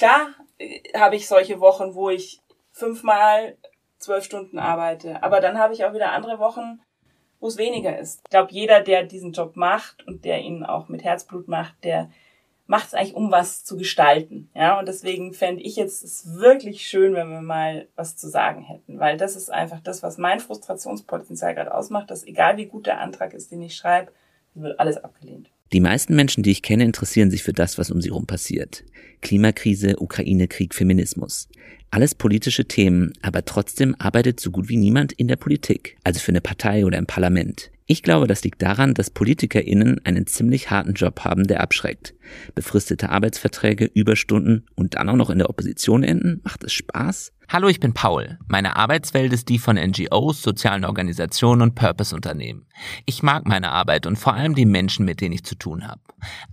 klar äh, habe ich solche Wochen, wo ich fünfmal zwölf Stunden arbeite. Aber dann habe ich auch wieder andere Wochen, wo es weniger ist. Ich glaube, jeder, der diesen Job macht und der ihn auch mit Herzblut macht, der macht es eigentlich, um was zu gestalten. Ja, und deswegen fände ich jetzt es wirklich schön, wenn wir mal was zu sagen hätten, weil das ist einfach das, was mein Frustrationspotenzial gerade ausmacht, dass egal wie gut der Antrag ist, den ich schreibe, wird alles abgelehnt. Die meisten Menschen, die ich kenne, interessieren sich für das, was um sie herum passiert. Klimakrise, Ukraine-Krieg, Feminismus. Alles politische Themen, aber trotzdem arbeitet so gut wie niemand in der Politik, also für eine Partei oder im Parlament. Ich glaube, das liegt daran, dass PolitikerInnen einen ziemlich harten Job haben, der abschreckt. Befristete Arbeitsverträge, Überstunden und dann auch noch in der Opposition enden? Macht es Spaß? Hallo, ich bin Paul. Meine Arbeitswelt ist die von NGOs, sozialen Organisationen und Purpose-Unternehmen. Ich mag meine Arbeit und vor allem die Menschen, mit denen ich zu tun habe.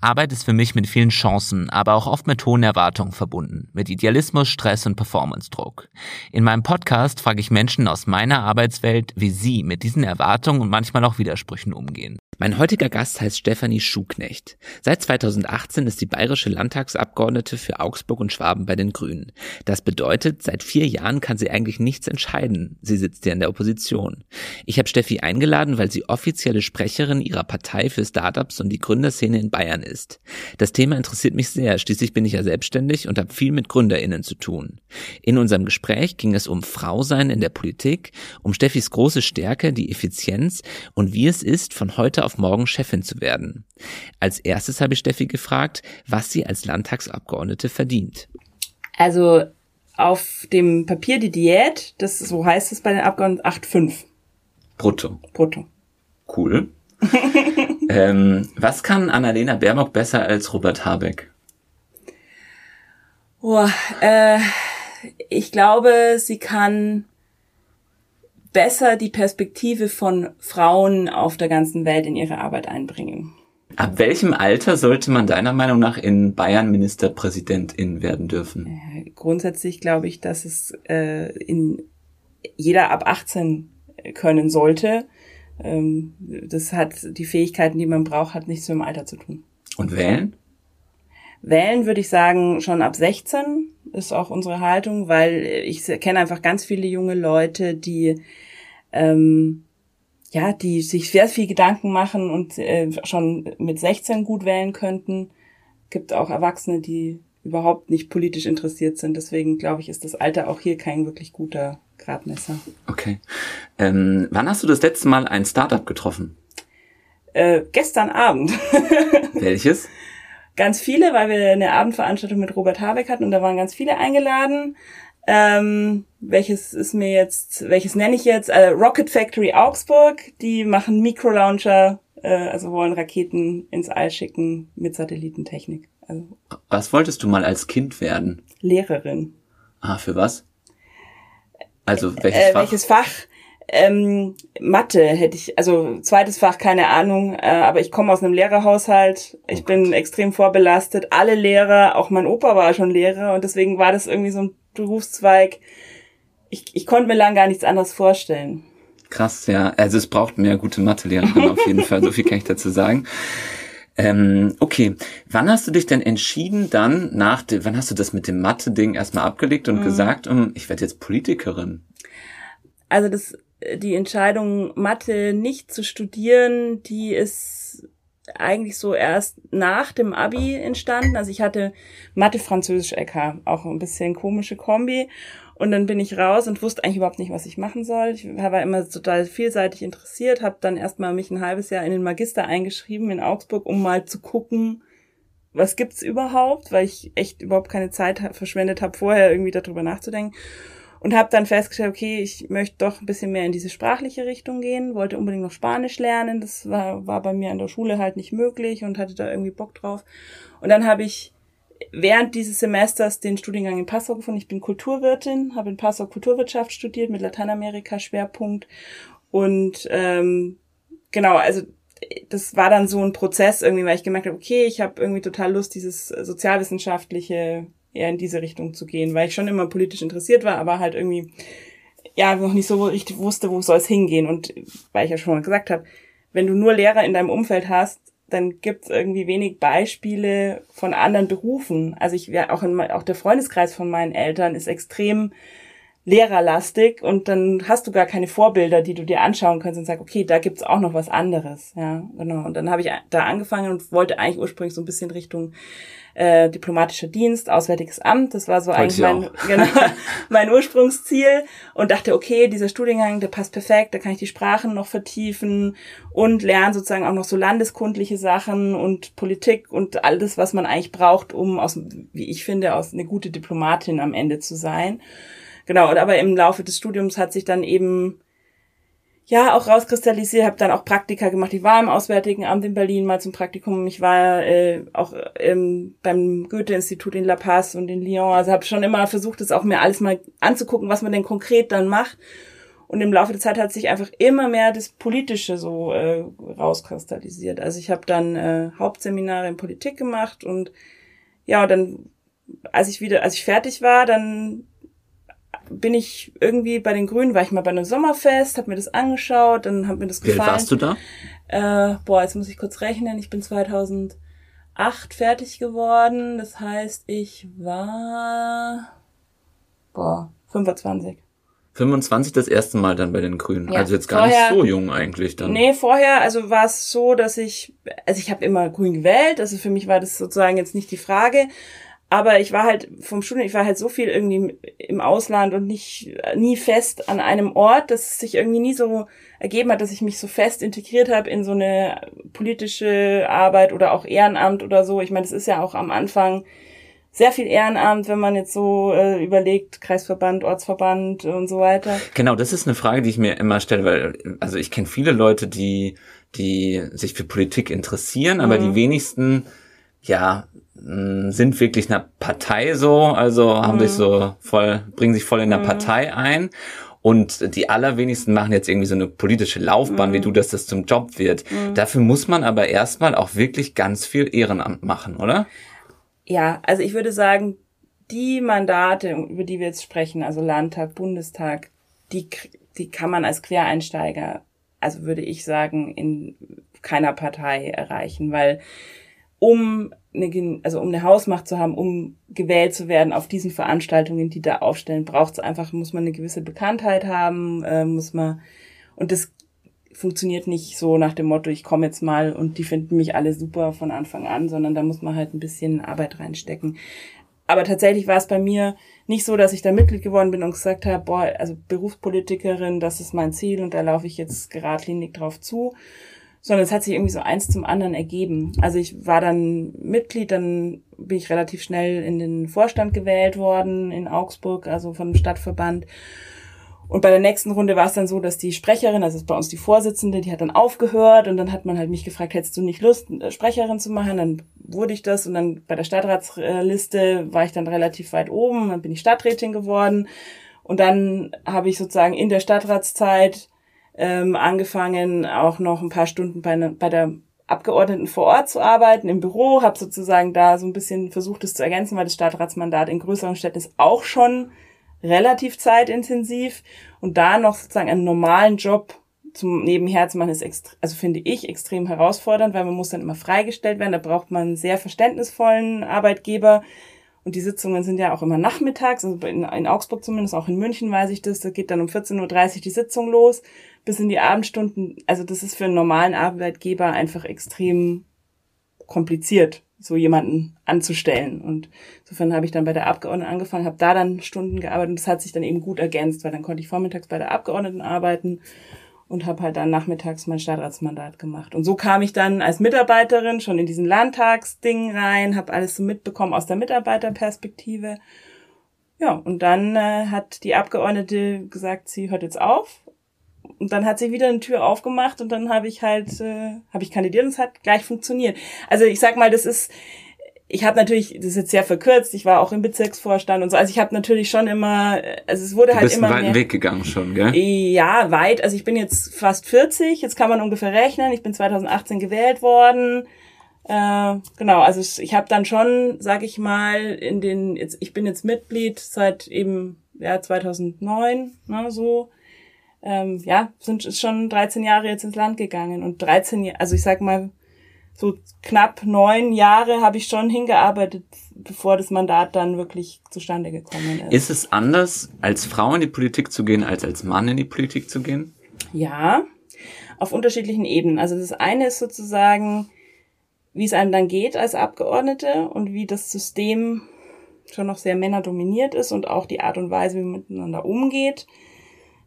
Arbeit ist für mich mit vielen Chancen, aber auch oft mit hohen Erwartungen verbunden, mit Idealismus, Stress und Performance-Druck. In meinem Podcast frage ich Menschen aus meiner Arbeitswelt, wie sie mit diesen Erwartungen und manchmal auch Widersprüchen umgehen. Mein heutiger Gast heißt Stefanie Schuknecht. Seit 2018 ist sie bayerische Landtagsabgeordnete für Augsburg und Schwaben bei den Grünen. Das bedeutet, seit vier Jahren kann sie eigentlich nichts entscheiden. Sie sitzt ja in der Opposition. Ich habe Steffi eingeladen, weil sie offizielle Sprecherin ihrer Partei für Startups und die Gründerszene in Bayern ist. Das Thema interessiert mich sehr. Schließlich bin ich ja selbstständig und habe viel mit GründerInnen zu tun. In unserem Gespräch ging es um Frausein in der Politik, um Steffis große Stärke, die Effizienz und wie es ist, von heute auf morgen Chefin zu werden. Als erstes habe ich Steffi gefragt, was sie als Landtagsabgeordnete verdient. Also auf dem Papier die Diät, das so heißt es bei den Abgeordneten 8,5. Brutto. Brutto. Cool. ähm, was kann Annalena Baerbock besser als Robert Habeck? Boah, äh, ich glaube, sie kann besser die Perspektive von Frauen auf der ganzen Welt in ihre Arbeit einbringen. Ab welchem Alter sollte man deiner Meinung nach in Bayern Ministerpräsidentin werden dürfen? Äh, grundsätzlich glaube ich, dass es äh, in jeder ab 18 können sollte. Ähm, das hat die Fähigkeiten, die man braucht, hat nichts mit dem Alter zu tun. Und wählen? Wählen würde ich sagen schon ab 16 ist auch unsere Haltung, weil ich kenne einfach ganz viele junge Leute, die ähm, ja, die sich sehr viel Gedanken machen und äh, schon mit 16 gut wählen könnten. Gibt auch Erwachsene, die überhaupt nicht politisch interessiert sind. Deswegen glaube ich, ist das Alter auch hier kein wirklich guter Gradmesser. Okay. Ähm, wann hast du das letzte Mal ein Startup getroffen? Äh, gestern Abend. Welches? Ganz viele, weil wir eine Abendveranstaltung mit Robert Habeck hatten und da waren ganz viele eingeladen. Ähm, welches ist mir jetzt, welches nenne ich jetzt? Äh, Rocket Factory Augsburg, die machen Mikrolauncher, äh, also wollen Raketen ins All schicken mit Satellitentechnik. Also, was wolltest du mal als Kind werden? Lehrerin. Ah, für was? Also welches äh, Fach? Welches Fach? Ähm, Mathe hätte ich, also zweites Fach, keine Ahnung, äh, aber ich komme aus einem Lehrerhaushalt, ich oh bin extrem vorbelastet, alle Lehrer, auch mein Opa war schon Lehrer und deswegen war das irgendwie so ein Berufszweig. Ich, ich konnte mir lang gar nichts anderes vorstellen. Krass, ja. Also es braucht mehr gute Mathelehrerin auf jeden Fall. So viel kann ich dazu sagen. Ähm, okay, wann hast du dich denn entschieden dann nach, dem, wann hast du das mit dem Mathe-Ding erstmal abgelegt und mhm. gesagt, um, ich werde jetzt Politikerin? Also das, die Entscheidung, Mathe nicht zu studieren, die ist eigentlich so erst nach dem Abi entstanden. Also ich hatte Mathe, Französisch, LK, auch ein bisschen komische Kombi. Und dann bin ich raus und wusste eigentlich überhaupt nicht, was ich machen soll. Ich war immer total vielseitig interessiert, habe dann erstmal mich ein halbes Jahr in den Magister eingeschrieben in Augsburg, um mal zu gucken, was gibt's überhaupt, weil ich echt überhaupt keine Zeit verschwendet habe, vorher irgendwie darüber nachzudenken und habe dann festgestellt, okay, ich möchte doch ein bisschen mehr in diese sprachliche Richtung gehen, wollte unbedingt noch Spanisch lernen, das war, war bei mir an der Schule halt nicht möglich und hatte da irgendwie Bock drauf. Und dann habe ich während dieses Semesters den Studiengang in Passau gefunden. Ich bin Kulturwirtin, habe in Passau Kulturwirtschaft studiert mit Lateinamerika-Schwerpunkt und ähm, genau, also das war dann so ein Prozess irgendwie, weil ich gemerkt habe, okay, ich habe irgendwie total Lust, dieses sozialwissenschaftliche eher in diese Richtung zu gehen, weil ich schon immer politisch interessiert war, aber halt irgendwie ja noch nicht so richtig wusste, wo soll es hingehen. Und weil ich ja schon mal gesagt habe, wenn du nur Lehrer in deinem Umfeld hast, dann gibt's irgendwie wenig Beispiele von anderen Berufen. Also ich ja auch in, auch der Freundeskreis von meinen Eltern ist extrem lehrerlastig und dann hast du gar keine Vorbilder, die du dir anschauen kannst und sagst, okay, da gibt's auch noch was anderes. Ja, genau. Und dann habe ich da angefangen und wollte eigentlich ursprünglich so ein bisschen Richtung äh, diplomatischer Dienst, Auswärtiges Amt. Das war so Wollte eigentlich mein, genau, mein Ursprungsziel und dachte, okay, dieser Studiengang, der passt perfekt, da kann ich die Sprachen noch vertiefen und lernen sozusagen auch noch so landeskundliche Sachen und Politik und alles, was man eigentlich braucht, um aus, wie ich finde, aus eine gute Diplomatin am Ende zu sein. Genau, aber im Laufe des Studiums hat sich dann eben ja auch rauskristallisiert, habe dann auch Praktika gemacht. Ich war im Auswärtigen Amt in Berlin mal zum Praktikum. Ich war äh, auch ähm, beim Goethe-Institut in La Paz und in Lyon. Also habe schon immer versucht, das auch mir alles mal anzugucken, was man denn konkret dann macht. Und im Laufe der Zeit hat sich einfach immer mehr das Politische so äh, rauskristallisiert. Also ich habe dann äh, Hauptseminare in Politik gemacht und ja, dann als ich wieder, als ich fertig war, dann bin ich irgendwie bei den Grünen, war ich mal bei einem Sommerfest, habe mir das angeschaut, dann hat mir das gefallen. Wie warst du da? Äh, boah, jetzt muss ich kurz rechnen. Ich bin 2008 fertig geworden. Das heißt, ich war boah, 25. 25 das erste Mal dann bei den Grünen. Ja, also jetzt gar vorher, nicht so jung eigentlich dann. Nee, vorher, also war es so, dass ich, also ich habe immer Grün gewählt, also für mich war das sozusagen jetzt nicht die Frage. Aber ich war halt vom Studium, ich war halt so viel irgendwie im Ausland und nicht nie fest an einem Ort, dass es sich irgendwie nie so ergeben hat, dass ich mich so fest integriert habe in so eine politische Arbeit oder auch Ehrenamt oder so. Ich meine, das ist ja auch am Anfang sehr viel Ehrenamt, wenn man jetzt so äh, überlegt, Kreisverband, Ortsverband und so weiter. Genau, das ist eine Frage, die ich mir immer stelle, weil also ich kenne viele Leute, die die sich für Politik interessieren, aber mhm. die wenigsten ja sind wirklich einer Partei so, also haben mhm. sich so voll, bringen sich voll in der mhm. Partei ein. Und die allerwenigsten machen jetzt irgendwie so eine politische Laufbahn, mhm. wie du, dass das zum Job wird. Dafür muss man aber erstmal auch wirklich ganz viel Ehrenamt machen, oder? Ja, also ich würde sagen, die Mandate, über die wir jetzt sprechen, also Landtag, Bundestag, die, die kann man als Quereinsteiger, also würde ich sagen, in keiner Partei erreichen, weil um eine, also um eine Hausmacht zu haben, um gewählt zu werden auf diesen Veranstaltungen, die da aufstellen, braucht es einfach, muss man eine gewisse Bekanntheit haben, äh, muss man, und das funktioniert nicht so nach dem Motto, ich komme jetzt mal und die finden mich alle super von Anfang an, sondern da muss man halt ein bisschen Arbeit reinstecken. Aber tatsächlich war es bei mir nicht so, dass ich da Mitglied geworden bin und gesagt habe, boah, also Berufspolitikerin, das ist mein Ziel und da laufe ich jetzt geradlinig drauf zu, sondern es hat sich irgendwie so eins zum anderen ergeben. Also ich war dann Mitglied, dann bin ich relativ schnell in den Vorstand gewählt worden in Augsburg, also vom Stadtverband. Und bei der nächsten Runde war es dann so, dass die Sprecherin, also ist bei uns die Vorsitzende, die hat dann aufgehört und dann hat man halt mich gefragt, hättest du nicht Lust, Sprecherin zu machen? Dann wurde ich das und dann bei der Stadtratsliste war ich dann relativ weit oben, dann bin ich Stadträtin geworden und dann habe ich sozusagen in der Stadtratszeit ähm, angefangen, auch noch ein paar Stunden bei, ne, bei der Abgeordneten vor Ort zu arbeiten, im Büro, habe sozusagen da so ein bisschen versucht, es zu ergänzen, weil das Stadtratsmandat in größeren Städten ist auch schon relativ zeitintensiv. Und da noch sozusagen einen normalen Job zum Nebenher zu machen, ist extra, also finde ich extrem herausfordernd, weil man muss dann immer freigestellt werden. Da braucht man einen sehr verständnisvollen Arbeitgeber, und die Sitzungen sind ja auch immer nachmittags, also in, in, Augsburg zumindest, auch in München weiß ich das, da geht dann um 14.30 Uhr die Sitzung los, bis in die Abendstunden. Also das ist für einen normalen Arbeitgeber einfach extrem kompliziert, so jemanden anzustellen. Und insofern habe ich dann bei der Abgeordneten angefangen, habe da dann Stunden gearbeitet und das hat sich dann eben gut ergänzt, weil dann konnte ich vormittags bei der Abgeordneten arbeiten und habe halt dann nachmittags mein Stadtratsmandat gemacht. Und so kam ich dann als Mitarbeiterin schon in diesen Landtagsding rein, habe alles so mitbekommen aus der Mitarbeiterperspektive. Ja, und dann äh, hat die Abgeordnete gesagt, sie hört jetzt auf. Und dann hat sie wieder eine Tür aufgemacht und dann habe ich halt, äh, habe ich kandidiert und es hat gleich funktioniert. Also ich sag mal, das ist, ich habe natürlich, das ist jetzt sehr verkürzt, ich war auch im Bezirksvorstand und so, also ich habe natürlich schon immer, also es wurde du halt bist immer einen weiten mehr, Weg gegangen schon, gell? Ja, weit, also ich bin jetzt fast 40, jetzt kann man ungefähr rechnen, ich bin 2018 gewählt worden, äh, genau, also ich habe dann schon, sag ich mal, in den, jetzt ich bin jetzt Mitglied seit eben ja 2009, ne, so, ähm, ja, sind schon 13 Jahre jetzt ins Land gegangen und 13, also ich sag mal so knapp neun Jahre habe ich schon hingearbeitet, bevor das Mandat dann wirklich zustande gekommen ist. Ist es anders, als Frau in die Politik zu gehen, als als Mann in die Politik zu gehen? Ja, auf unterschiedlichen Ebenen. Also das eine ist sozusagen, wie es einem dann geht als Abgeordnete und wie das System schon noch sehr männerdominiert ist und auch die Art und Weise, wie man miteinander umgeht,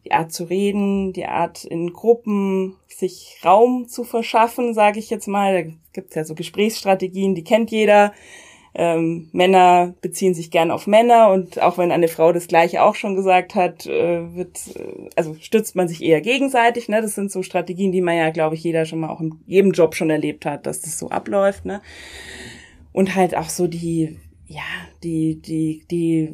die Art zu reden, die Art in Gruppen sich Raum zu verschaffen, sage ich jetzt mal. Da gibt's ja so Gesprächsstrategien, die kennt jeder ähm, Männer beziehen sich gern auf Männer und auch wenn eine Frau das gleiche auch schon gesagt hat, äh, wird, äh, also stützt man sich eher gegenseitig. Ne? Das sind so Strategien, die man ja, glaube ich, jeder schon mal auch in jedem Job schon erlebt hat, dass das so abläuft. Ne? Und halt auch so die, ja, die, die, die,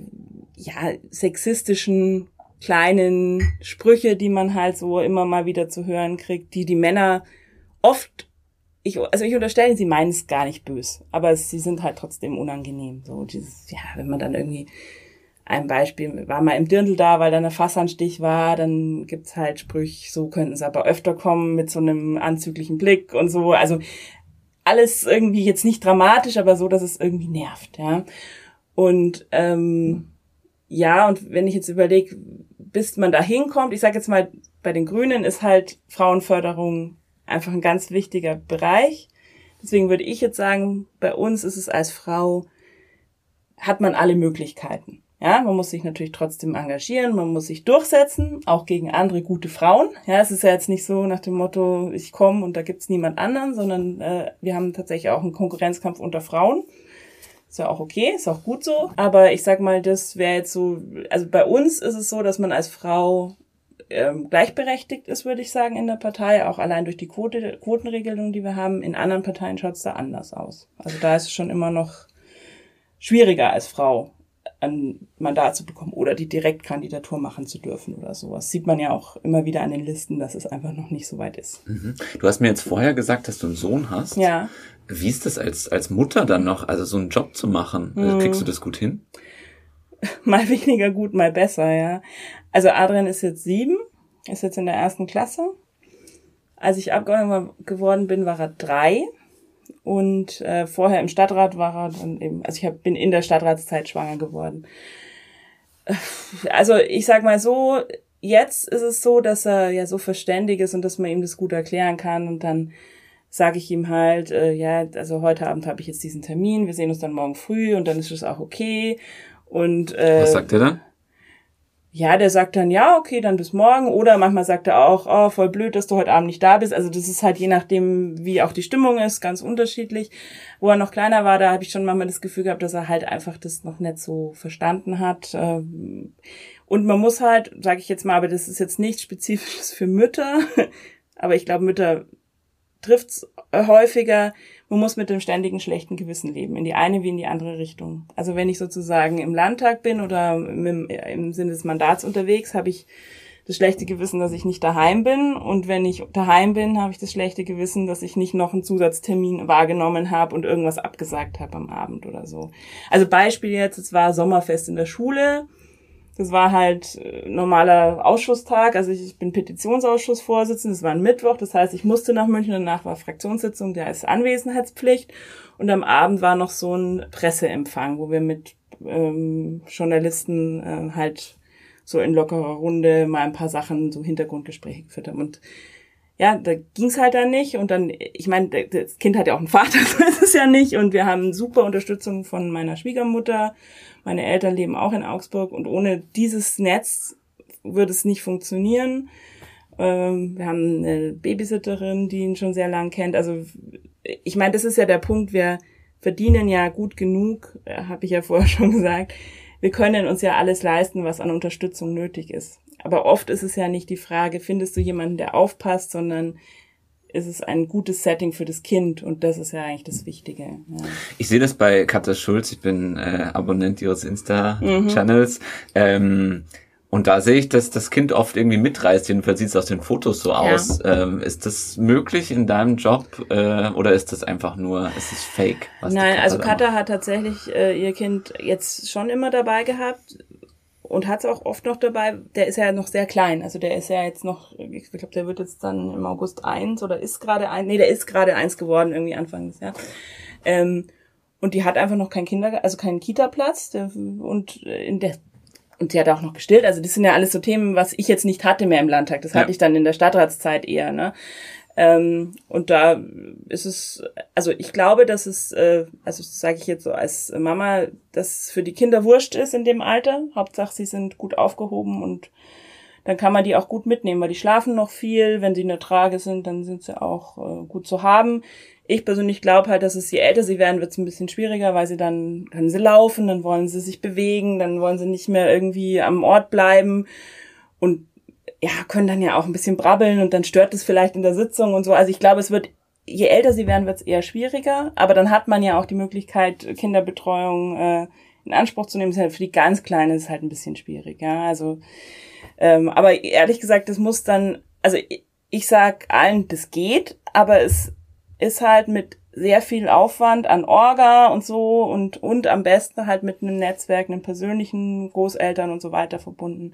ja, sexistischen kleinen Sprüche, die man halt so immer mal wieder zu hören kriegt, die die Männer oft ich, also ich unterstelle, sie meinen es gar nicht böse, aber sie sind halt trotzdem unangenehm. So dieses, ja, wenn man dann irgendwie ein Beispiel, war mal im Dirndl da, weil da eine Fassanstich war, dann gibt's halt Sprüche, so könnten sie aber öfter kommen mit so einem anzüglichen Blick und so. Also alles irgendwie jetzt nicht dramatisch, aber so, dass es irgendwie nervt, ja. Und ähm, ja, und wenn ich jetzt überlege, bis man da hinkommt, ich sage jetzt mal, bei den Grünen ist halt Frauenförderung einfach ein ganz wichtiger Bereich. Deswegen würde ich jetzt sagen, bei uns ist es als Frau, hat man alle Möglichkeiten. Ja, man muss sich natürlich trotzdem engagieren, man muss sich durchsetzen, auch gegen andere gute Frauen. Ja, es ist ja jetzt nicht so nach dem Motto, ich komme und da gibt's niemand anderen, sondern äh, wir haben tatsächlich auch einen Konkurrenzkampf unter Frauen. Ist ja auch okay, ist auch gut so. Aber ich sag mal, das wäre jetzt so, also bei uns ist es so, dass man als Frau ähm, gleichberechtigt ist, würde ich sagen, in der Partei, auch allein durch die Quote, Quotenregelung, die wir haben. In anderen Parteien schaut es da anders aus. Also da ist es schon immer noch schwieriger als Frau ein Mandat zu bekommen oder die Direktkandidatur machen zu dürfen oder sowas. Sieht man ja auch immer wieder an den Listen, dass es einfach noch nicht so weit ist. Mhm. Du hast mir jetzt vorher gesagt, dass du einen Sohn hast. Ja. Wie ist das als, als Mutter dann noch, also so einen Job zu machen? Mhm. Kriegst du das gut hin? Mal weniger gut, mal besser, ja. Also Adrian ist jetzt sieben, ist jetzt in der ersten Klasse. Als ich Abgeordneter geworden bin, war er drei. Und äh, vorher im Stadtrat war er dann eben, also ich hab, bin in der Stadtratszeit schwanger geworden. Also ich sag mal so, jetzt ist es so, dass er ja so verständig ist und dass man ihm das gut erklären kann und dann sage ich ihm halt, äh, ja, also heute Abend habe ich jetzt diesen Termin, wir sehen uns dann morgen früh und dann ist es auch okay. Und äh, was sagt er dann? Ja, der sagt dann, ja, okay, dann bis morgen. Oder manchmal sagt er auch, oh, voll blöd, dass du heute Abend nicht da bist. Also das ist halt je nachdem, wie auch die Stimmung ist, ganz unterschiedlich. Wo er noch kleiner war, da habe ich schon manchmal das Gefühl gehabt, dass er halt einfach das noch nicht so verstanden hat. Ähm, und man muss halt, sage ich jetzt mal, aber das ist jetzt nichts Spezifisches für Mütter, aber ich glaube, Mütter trifft's häufiger man muss mit dem ständigen schlechten Gewissen leben, in die eine wie in die andere Richtung. Also wenn ich sozusagen im Landtag bin oder im, im Sinne des Mandats unterwegs, habe ich das schlechte Gewissen, dass ich nicht daheim bin. Und wenn ich daheim bin, habe ich das schlechte Gewissen, dass ich nicht noch einen Zusatztermin wahrgenommen habe und irgendwas abgesagt habe am Abend oder so. Also Beispiel jetzt, es war Sommerfest in der Schule das war halt äh, normaler Ausschusstag. Also ich, bin Petitionsausschussvorsitzende. Das war ein Mittwoch. Das heißt, ich musste nach München. Danach war Fraktionssitzung. Der ist Anwesenheitspflicht. Und am Abend war noch so ein Presseempfang, wo wir mit ähm, Journalisten äh, halt so in lockerer Runde mal ein paar Sachen, so Hintergrundgespräche geführt haben. Und ja, da ging's halt dann nicht. Und dann, ich meine, das Kind hat ja auch einen Vater, so ist es ja nicht. Und wir haben super Unterstützung von meiner Schwiegermutter meine Eltern leben auch in Augsburg und ohne dieses Netz würde es nicht funktionieren. Ähm, wir haben eine Babysitterin, die ihn schon sehr lang kennt. Also ich meine, das ist ja der Punkt, wir verdienen ja gut genug, äh, habe ich ja vorher schon gesagt. Wir können uns ja alles leisten, was an Unterstützung nötig ist. Aber oft ist es ja nicht die Frage, findest du jemanden, der aufpasst, sondern ist es ein gutes Setting für das Kind und das ist ja eigentlich das Wichtige. Ja. Ich sehe das bei Katja Schulz, ich bin äh, Abonnent ihres Insta-Channels. Mhm. Ähm, und da sehe ich, dass das Kind oft irgendwie mitreißt, jedenfalls sieht es aus den Fotos so aus. Ja. Ähm, ist das möglich in deinem Job äh, oder ist das einfach nur, ist es fake? Nein, also Katja hat tatsächlich äh, ihr Kind jetzt schon immer dabei gehabt und hat es auch oft noch dabei. Der ist ja noch sehr klein, also der ist ja jetzt noch, ich glaube, der wird jetzt dann im August eins oder ist gerade ein, nee, der ist gerade eins geworden irgendwie Anfang des Jahres. Ähm, und die hat einfach noch keinen Kinder, also keinen Kita-Platz und in der und sie hat auch noch gestillt. Also das sind ja alles so Themen, was ich jetzt nicht hatte mehr im Landtag. Das ja. hatte ich dann in der Stadtratszeit eher. Ne? Ähm, und da ist es, also ich glaube, dass es, äh, also das sage ich jetzt so als Mama, dass für die Kinder wurscht ist in dem Alter. Hauptsache, sie sind gut aufgehoben und dann kann man die auch gut mitnehmen, weil die schlafen noch viel. Wenn sie in der Trage sind, dann sind sie auch äh, gut zu haben. Ich persönlich glaube halt, dass es je älter sie werden, wird es ein bisschen schwieriger, weil sie dann können sie laufen, dann wollen sie sich bewegen, dann wollen sie nicht mehr irgendwie am Ort bleiben und ja, können dann ja auch ein bisschen brabbeln und dann stört es vielleicht in der Sitzung und so. Also ich glaube, es wird, je älter sie werden, wird es eher schwieriger, aber dann hat man ja auch die Möglichkeit, Kinderbetreuung äh, in Anspruch zu nehmen. Halt für die ganz Kleinen ist es halt ein bisschen schwierig, ja. Also, ähm, aber ehrlich gesagt, das muss dann, also ich, ich sag allen, das geht, aber es ist halt mit sehr viel Aufwand an Orga und so und, und am besten halt mit einem Netzwerk, einem persönlichen Großeltern und so weiter verbunden.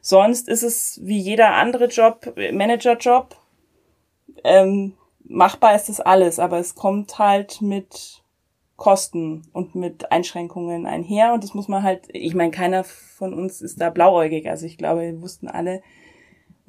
Sonst ist es wie jeder andere Job, Managerjob, ähm, machbar ist das alles, aber es kommt halt mit Kosten und mit Einschränkungen einher und das muss man halt, ich meine, keiner von uns ist da blauäugig, also ich glaube, wir wussten alle,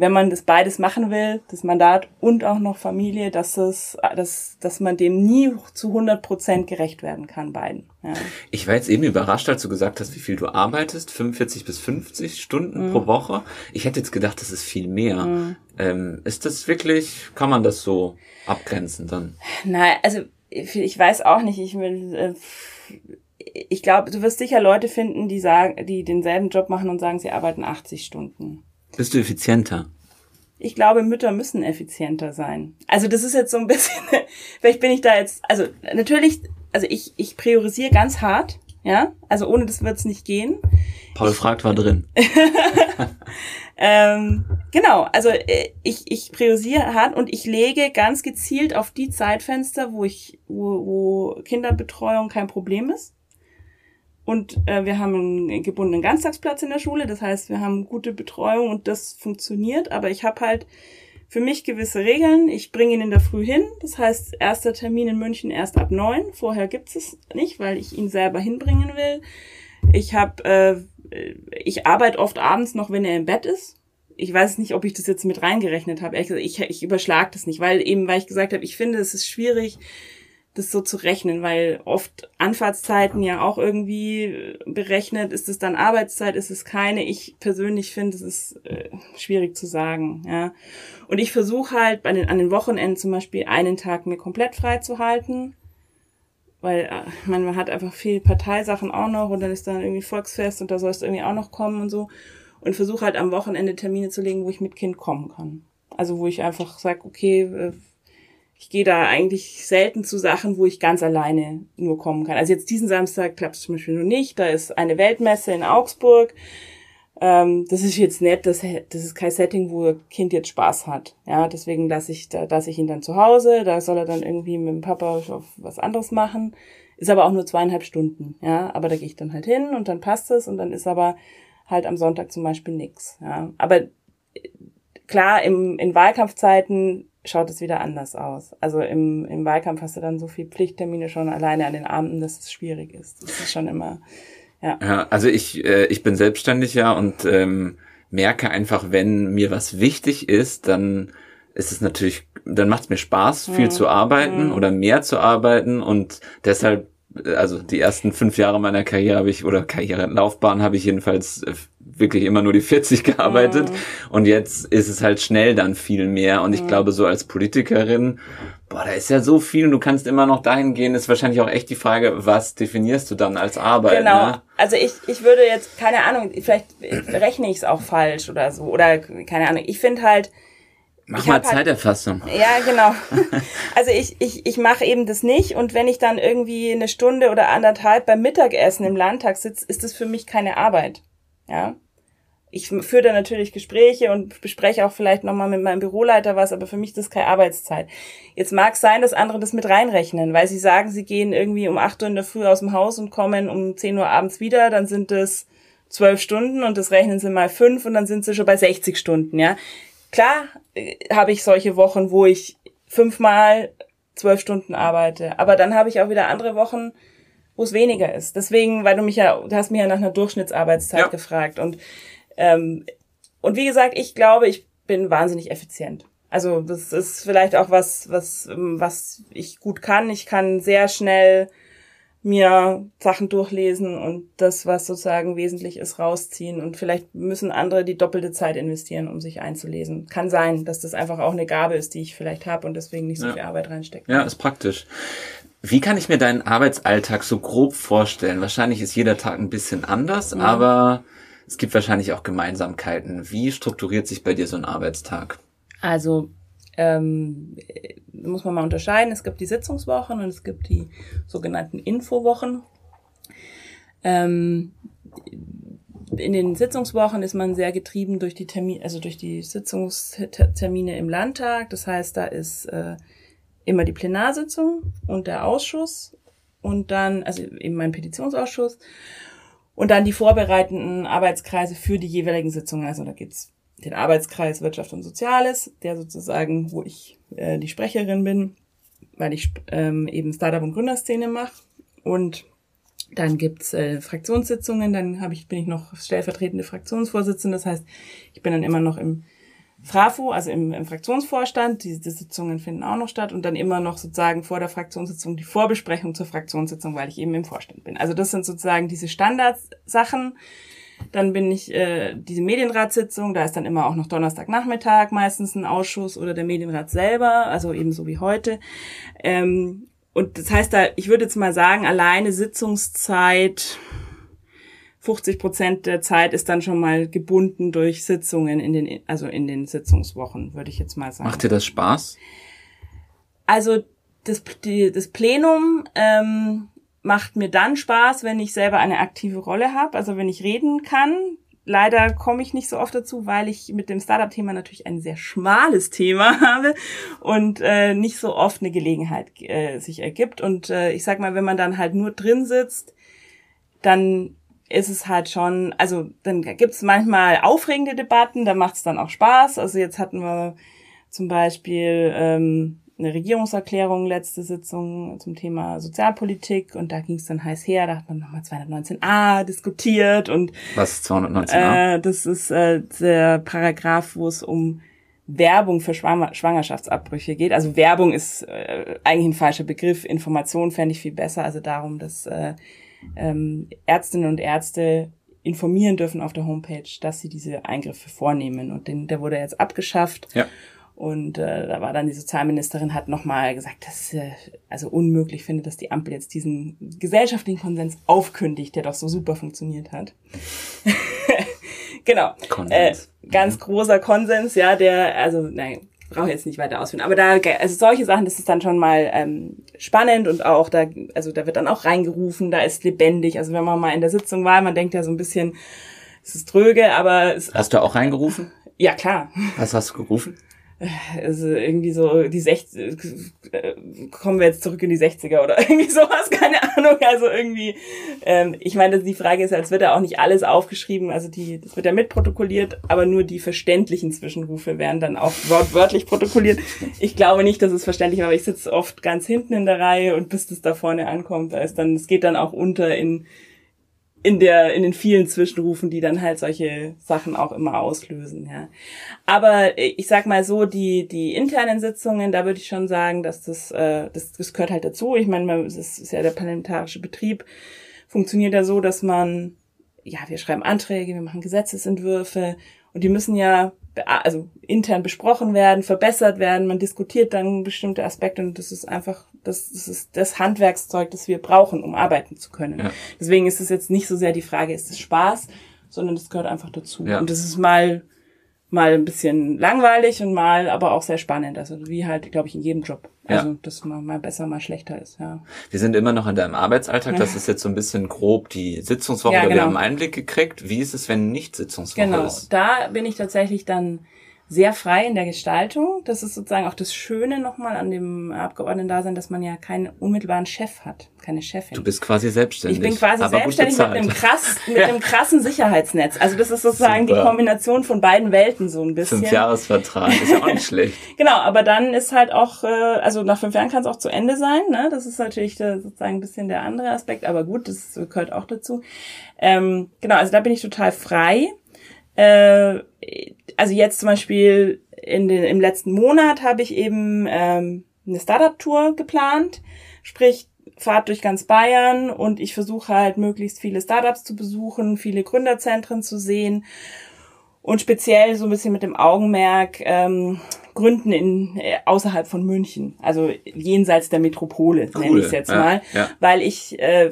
wenn man das beides machen will, das Mandat und auch noch Familie, dass es, dass, dass man dem nie zu 100 Prozent gerecht werden kann, beiden. Ja. Ich war jetzt eben überrascht, als du gesagt hast, wie viel du arbeitest, 45 bis 50 Stunden mhm. pro Woche. Ich hätte jetzt gedacht, das ist viel mehr. Mhm. Ähm, ist das wirklich, kann man das so abgrenzen dann? Nein, also ich weiß auch nicht, ich will, äh, ich glaube, du wirst sicher Leute finden, die sagen, die denselben Job machen und sagen, sie arbeiten 80 Stunden. Bist du effizienter? Ich glaube, Mütter müssen effizienter sein. Also das ist jetzt so ein bisschen, vielleicht bin ich da jetzt, also natürlich, also ich, ich priorisiere ganz hart, ja, also ohne das wird's nicht gehen. Paul ich, fragt, war drin. ähm, genau, also äh, ich, ich priorisiere hart und ich lege ganz gezielt auf die Zeitfenster, wo ich, wo, wo Kinderbetreuung kein Problem ist. Und äh, wir haben einen gebundenen Ganztagsplatz in der Schule, das heißt, wir haben gute Betreuung und das funktioniert. Aber ich habe halt für mich gewisse Regeln. Ich bringe ihn in der Früh hin, das heißt, erster Termin in München erst ab neun. Vorher gibt es nicht, weil ich ihn selber hinbringen will. Ich habe, äh, ich arbeite oft abends noch, wenn er im Bett ist. Ich weiß nicht, ob ich das jetzt mit reingerechnet habe. Ich, ich überschlag das nicht, weil eben, weil ich gesagt habe, ich finde, es ist schwierig, das so zu rechnen, weil oft Anfahrtszeiten ja auch irgendwie berechnet, ist es dann Arbeitszeit, ist es keine. Ich persönlich finde, es ist äh, schwierig zu sagen, ja. Und ich versuche halt bei den, an den Wochenenden zum Beispiel einen Tag mir komplett frei zu halten, weil äh, man, man hat einfach viel Parteisachen auch noch und dann ist dann irgendwie Volksfest und da soll es irgendwie auch noch kommen und so und versuche halt am Wochenende Termine zu legen, wo ich mit Kind kommen kann. Also wo ich einfach sage, okay, äh, ich gehe da eigentlich selten zu Sachen, wo ich ganz alleine nur kommen kann. Also jetzt diesen Samstag klappt es zum Beispiel nur nicht. Da ist eine Weltmesse in Augsburg. Ähm, das ist jetzt nett, das, das ist kein Setting, wo Kind jetzt Spaß hat. Ja, deswegen lasse ich, da lasse ich ihn dann zu Hause. Da soll er dann irgendwie mit dem Papa was anderes machen. Ist aber auch nur zweieinhalb Stunden. Ja, aber da gehe ich dann halt hin und dann passt es und dann ist aber halt am Sonntag zum Beispiel nix. Ja, aber äh, klar, im, in Wahlkampfzeiten schaut es wieder anders aus. Also im, im Wahlkampf hast du dann so viel Pflichttermine schon alleine an den Abenden, dass es schwierig ist. Das ist schon immer, ja. Ja, also ich, äh, ich bin selbstständig ja und ähm, merke einfach, wenn mir was wichtig ist, dann ist es natürlich, dann macht es mir Spaß, viel mhm. zu arbeiten mhm. oder mehr zu arbeiten und deshalb also die ersten fünf Jahre meiner Karriere habe ich, oder Karrierelaufbahn habe ich jedenfalls äh, wirklich immer nur die 40 gearbeitet. Mhm. Und jetzt ist es halt schnell dann viel mehr. Und ich mhm. glaube, so als Politikerin, boah, da ist ja so viel und du kannst immer noch dahin gehen, ist wahrscheinlich auch echt die Frage, was definierst du dann als Arbeit? Genau. Ne? Also ich, ich würde jetzt, keine Ahnung, vielleicht rechne ich es auch falsch oder so. Oder keine Ahnung. Ich finde halt, Mach mal halt Zeiterfassung. Halt, ja, genau. Also ich, ich, ich mache eben das nicht und wenn ich dann irgendwie eine Stunde oder anderthalb beim Mittagessen im Landtag sitze, ist das für mich keine Arbeit. Ja. Ich führe da natürlich Gespräche und bespreche auch vielleicht nochmal mit meinem Büroleiter was, aber für mich ist das keine Arbeitszeit. Jetzt mag es sein, dass andere das mit reinrechnen, weil sie sagen, sie gehen irgendwie um acht Uhr in der Früh aus dem Haus und kommen um zehn Uhr abends wieder, dann sind es zwölf Stunden und das rechnen sie mal fünf und dann sind sie schon bei 60 Stunden, ja. Klar äh, habe ich solche Wochen, wo ich fünfmal zwölf Stunden arbeite, aber dann habe ich auch wieder andere Wochen, wo es weniger ist. Deswegen, weil du mich ja, du hast mich ja nach einer Durchschnittsarbeitszeit ja. gefragt und ähm, und wie gesagt, ich glaube, ich bin wahnsinnig effizient. Also das ist vielleicht auch was, was, was ich gut kann. Ich kann sehr schnell mir Sachen durchlesen und das, was sozusagen wesentlich ist, rausziehen. Und vielleicht müssen andere die doppelte Zeit investieren, um sich einzulesen. Kann sein, dass das einfach auch eine Gabe ist, die ich vielleicht habe und deswegen nicht so ja. viel Arbeit reinstecke. Ja, ist praktisch. Wie kann ich mir deinen Arbeitsalltag so grob vorstellen? Wahrscheinlich ist jeder Tag ein bisschen anders, mhm. aber es gibt wahrscheinlich auch Gemeinsamkeiten. Wie strukturiert sich bei dir so ein Arbeitstag? Also ähm, muss man mal unterscheiden. Es gibt die Sitzungswochen und es gibt die sogenannten Infowochen. Ähm, in den Sitzungswochen ist man sehr getrieben durch die Termine, also durch die Sitzungstermine im Landtag. Das heißt, da ist äh, immer die Plenarsitzung und der Ausschuss und dann, also eben mein Petitionsausschuss und dann die vorbereitenden Arbeitskreise für die jeweiligen Sitzungen. Also da gibt's den Arbeitskreis Wirtschaft und Soziales, der sozusagen, wo ich äh, die Sprecherin bin, weil ich ähm, eben Startup- und Gründerszene mache. Und dann gibt's äh, Fraktionssitzungen, dann hab ich, bin ich noch stellvertretende Fraktionsvorsitzende. Das heißt, ich bin dann immer noch im FRAFO, also im, im Fraktionsvorstand. Diese die Sitzungen finden auch noch statt und dann immer noch sozusagen vor der Fraktionssitzung die Vorbesprechung zur Fraktionssitzung, weil ich eben im Vorstand bin. Also das sind sozusagen diese Standardsachen. Dann bin ich äh, diese Medienratssitzung, da ist dann immer auch noch Donnerstagnachmittag meistens ein Ausschuss oder der Medienrat selber, also ebenso wie heute. Ähm, und das heißt da, ich würde jetzt mal sagen, alleine Sitzungszeit 50 Prozent der Zeit ist dann schon mal gebunden durch Sitzungen in den, also in den Sitzungswochen, würde ich jetzt mal sagen. Macht dir das Spaß? Also das, die, das Plenum ähm, macht mir dann Spaß, wenn ich selber eine aktive Rolle habe, also wenn ich reden kann. Leider komme ich nicht so oft dazu, weil ich mit dem Startup-Thema natürlich ein sehr schmales Thema habe und äh, nicht so oft eine Gelegenheit äh, sich ergibt. Und äh, ich sag mal, wenn man dann halt nur drin sitzt, dann ist es halt schon, also dann gibt's manchmal aufregende Debatten, da macht's dann auch Spaß. Also jetzt hatten wir zum Beispiel ähm, eine Regierungserklärung, letzte Sitzung zum Thema Sozialpolitik und da ging's dann heiß her, da hat man nochmal 219a diskutiert und Was ist 219a? Äh, das ist äh, der Paragraph, wo es um Werbung für Schwangerschaftsabbrüche geht. Also Werbung ist äh, eigentlich ein falscher Begriff. Information fände ich viel besser. Also darum, dass äh, ähm, Ärztinnen und Ärzte informieren dürfen auf der Homepage, dass sie diese Eingriffe vornehmen. Und den, der wurde jetzt abgeschafft. Ja. Und äh, da war dann die Sozialministerin hat nochmal gesagt, dass äh, also unmöglich findet, dass die Ampel jetzt diesen gesellschaftlichen Konsens aufkündigt, der doch so super funktioniert hat. genau. Konsens. Äh, ganz mhm. großer Konsens, ja, der, also nein, brauche jetzt nicht weiter ausführen. Aber da, also solche Sachen, das ist dann schon mal ähm, spannend und auch da, also da wird dann auch reingerufen, da ist lebendig. Also wenn man mal in der Sitzung war, man denkt ja so ein bisschen, es ist tröge, aber es, Hast du auch reingerufen? Ja, klar. Was hast du gerufen? Also irgendwie so die 60 äh, kommen wir jetzt zurück in die 60er oder irgendwie sowas, keine Ahnung. Also irgendwie, ähm, ich meine, die Frage ist, als wird ja auch nicht alles aufgeschrieben, also die, das wird ja mitprotokolliert, aber nur die verständlichen Zwischenrufe werden dann auch wortwörtlich protokolliert. Ich glaube nicht, dass es verständlich war, aber ich sitze oft ganz hinten in der Reihe und bis das da vorne ankommt, da ist dann, es geht dann auch unter in in der in den vielen Zwischenrufen, die dann halt solche Sachen auch immer auslösen, ja. Aber ich sag mal so, die die internen Sitzungen, da würde ich schon sagen, dass das äh, das, das gehört halt dazu. Ich meine, das ist ja der parlamentarische Betrieb funktioniert ja so, dass man ja, wir schreiben Anträge, wir machen Gesetzesentwürfe und die müssen ja also intern besprochen werden, verbessert werden, man diskutiert dann bestimmte Aspekte und das ist einfach, das, das ist das Handwerkszeug, das wir brauchen, um arbeiten zu können. Ja. Deswegen ist es jetzt nicht so sehr die Frage, ist es Spaß, sondern das gehört einfach dazu. Ja. Und das ist mal mal ein bisschen langweilig und mal aber auch sehr spannend. Also wie halt, glaube ich, in jedem Job. Also ja. dass man mal besser, mal schlechter ist, ja. Wir sind immer noch in deinem Arbeitsalltag. Das ist jetzt so ein bisschen grob die Sitzungswoche, ja, genau. wir haben einen Einblick gekriegt. Wie ist es, wenn nicht Sitzungswoche genau. ist? Genau, da bin ich tatsächlich dann sehr frei in der Gestaltung. Das ist sozusagen auch das Schöne nochmal an dem Abgeordneten-Dasein, dass man ja keinen unmittelbaren Chef hat, keine Chefin. Du bist quasi selbstständig. Ich bin quasi selbstständig mit einem, krass, mit einem krassen Sicherheitsnetz. Also das ist sozusagen Super. die Kombination von beiden Welten so ein bisschen. Fünf Jahresvertrag, ist ja auch nicht schlecht. genau, aber dann ist halt auch, äh, also nach fünf Jahren kann es auch zu Ende sein. Ne? Das ist natürlich sozusagen ein bisschen der andere Aspekt, aber gut, das gehört auch dazu. Ähm, genau, also da bin ich total frei. Äh, also jetzt zum Beispiel in den, im letzten Monat habe ich eben ähm, eine Startup-Tour geplant, sprich Fahrt durch ganz Bayern und ich versuche halt möglichst viele Startups zu besuchen, viele Gründerzentren zu sehen. Und speziell so ein bisschen mit dem Augenmerk ähm, Gründen in äh, außerhalb von München, also jenseits der Metropole cool. nenne ich es jetzt ja, mal, ja. weil ich äh,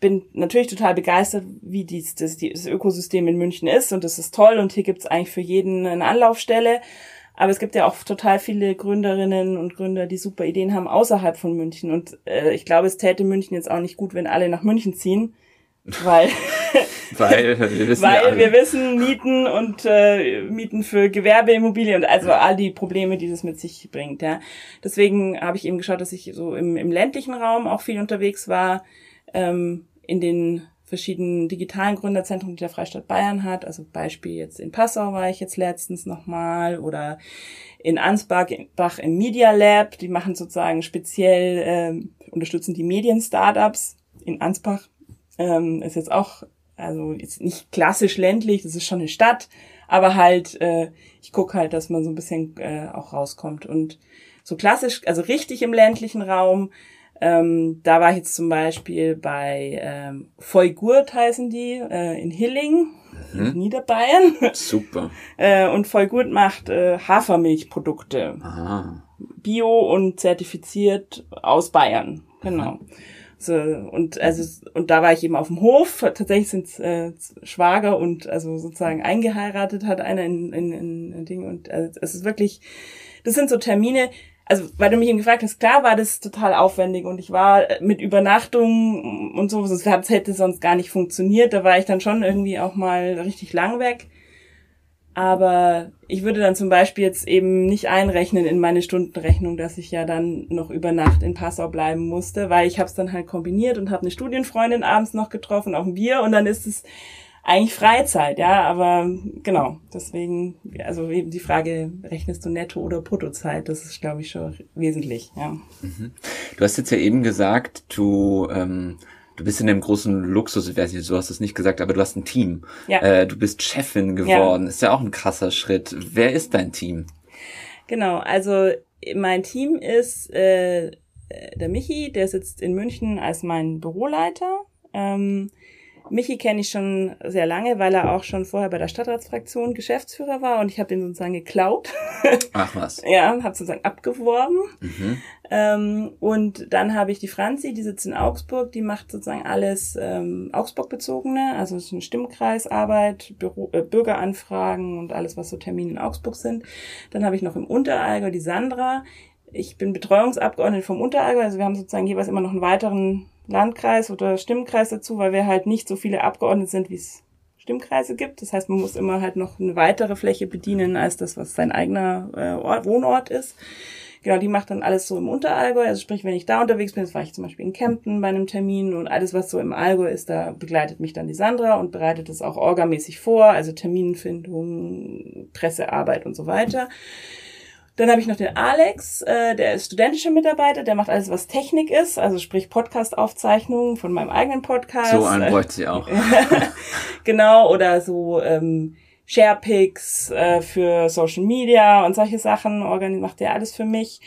bin natürlich total begeistert, wie dies, das, das Ökosystem in München ist und das ist toll und hier gibt's eigentlich für jeden eine Anlaufstelle. Aber es gibt ja auch total viele Gründerinnen und Gründer, die super Ideen haben außerhalb von München. Und äh, ich glaube, es täte München jetzt auch nicht gut, wenn alle nach München ziehen, weil weil wir wissen, weil wir wissen Mieten und äh, Mieten für Gewerbeimmobilien und also all die Probleme, die das mit sich bringt. Ja, deswegen habe ich eben geschaut, dass ich so im, im ländlichen Raum auch viel unterwegs war ähm, in den verschiedenen digitalen Gründerzentren, die der Freistaat Bayern hat. Also Beispiel jetzt in Passau war ich jetzt letztens nochmal oder in Ansbach im Media Lab. Die machen sozusagen speziell, ähm, unterstützen die Medien-Startups. In Ansbach ähm, ist jetzt auch, also jetzt nicht klassisch ländlich, das ist schon eine Stadt, aber halt, äh, ich gucke halt, dass man so ein bisschen äh, auch rauskommt. Und so klassisch, also richtig im ländlichen Raum, ähm, da war ich jetzt zum Beispiel bei ähm, Vollgurt heißen die, äh, in Hilling, mhm. Niederbayern. Super. äh, und Vollgurt macht äh, Hafermilchprodukte. Aha. Bio und zertifiziert aus Bayern. Genau. Mhm. So, und also und da war ich eben auf dem Hof. Tatsächlich sind äh, Schwager und also sozusagen eingeheiratet hat einer in, in, in, in Ding und also, es ist wirklich, das sind so Termine, also weil du mich eben gefragt hast, klar war das total aufwendig und ich war mit Übernachtung und so, das hätte sonst gar nicht funktioniert. Da war ich dann schon irgendwie auch mal richtig lang weg. Aber ich würde dann zum Beispiel jetzt eben nicht einrechnen in meine Stundenrechnung, dass ich ja dann noch über Nacht in Passau bleiben musste, weil ich habe es dann halt kombiniert und habe eine Studienfreundin abends noch getroffen auf ein Bier und dann ist es eigentlich Freizeit, ja, aber genau, deswegen, also eben die Frage, rechnest du Netto- oder Bruttozeit, das ist, glaube ich, schon wesentlich, ja. Mhm. Du hast jetzt ja eben gesagt, du, ähm, du bist in einem großen Luxus, ich weiß nicht, du hast es nicht gesagt, aber du hast ein Team. Ja. Äh, du bist Chefin geworden, ja. ist ja auch ein krasser Schritt. Wer ist dein Team? Genau, also mein Team ist äh, der Michi, der sitzt in München als mein Büroleiter. Ähm, Michi kenne ich schon sehr lange, weil er auch schon vorher bei der Stadtratsfraktion Geschäftsführer war und ich habe den sozusagen geklaut. Ach was. ja, habe sozusagen abgeworben. Mhm. Ähm, und dann habe ich die Franzi, die sitzt in Augsburg, die macht sozusagen alles ähm, Augsburg-bezogene, also es ist eine Stimmkreisarbeit, Büro, äh, Bürgeranfragen und alles, was so Termine in Augsburg sind. Dann habe ich noch im Unterallgäu die Sandra. Ich bin Betreuungsabgeordnete vom Unterallgäu, also wir haben sozusagen jeweils immer noch einen weiteren Landkreis oder Stimmkreis dazu, weil wir halt nicht so viele Abgeordnete sind, wie es Stimmkreise gibt. Das heißt, man muss immer halt noch eine weitere Fläche bedienen als das, was sein eigener äh, Ort, Wohnort ist. Genau, die macht dann alles so im Unterallgäu. Also sprich, wenn ich da unterwegs bin, jetzt war ich zum Beispiel in Kempten bei einem Termin und alles, was so im Allgäu ist, da begleitet mich dann die Sandra und bereitet es auch orgamäßig vor, also Terminfindung, Pressearbeit und so weiter. Dann habe ich noch den Alex, äh, der ist studentischer Mitarbeiter, der macht alles, was Technik ist, also sprich Podcast-Aufzeichnungen von meinem eigenen Podcast. So einen bräuchte sie auch. genau, oder so ähm, Sharepics äh, für Social Media und solche Sachen macht der alles für mich.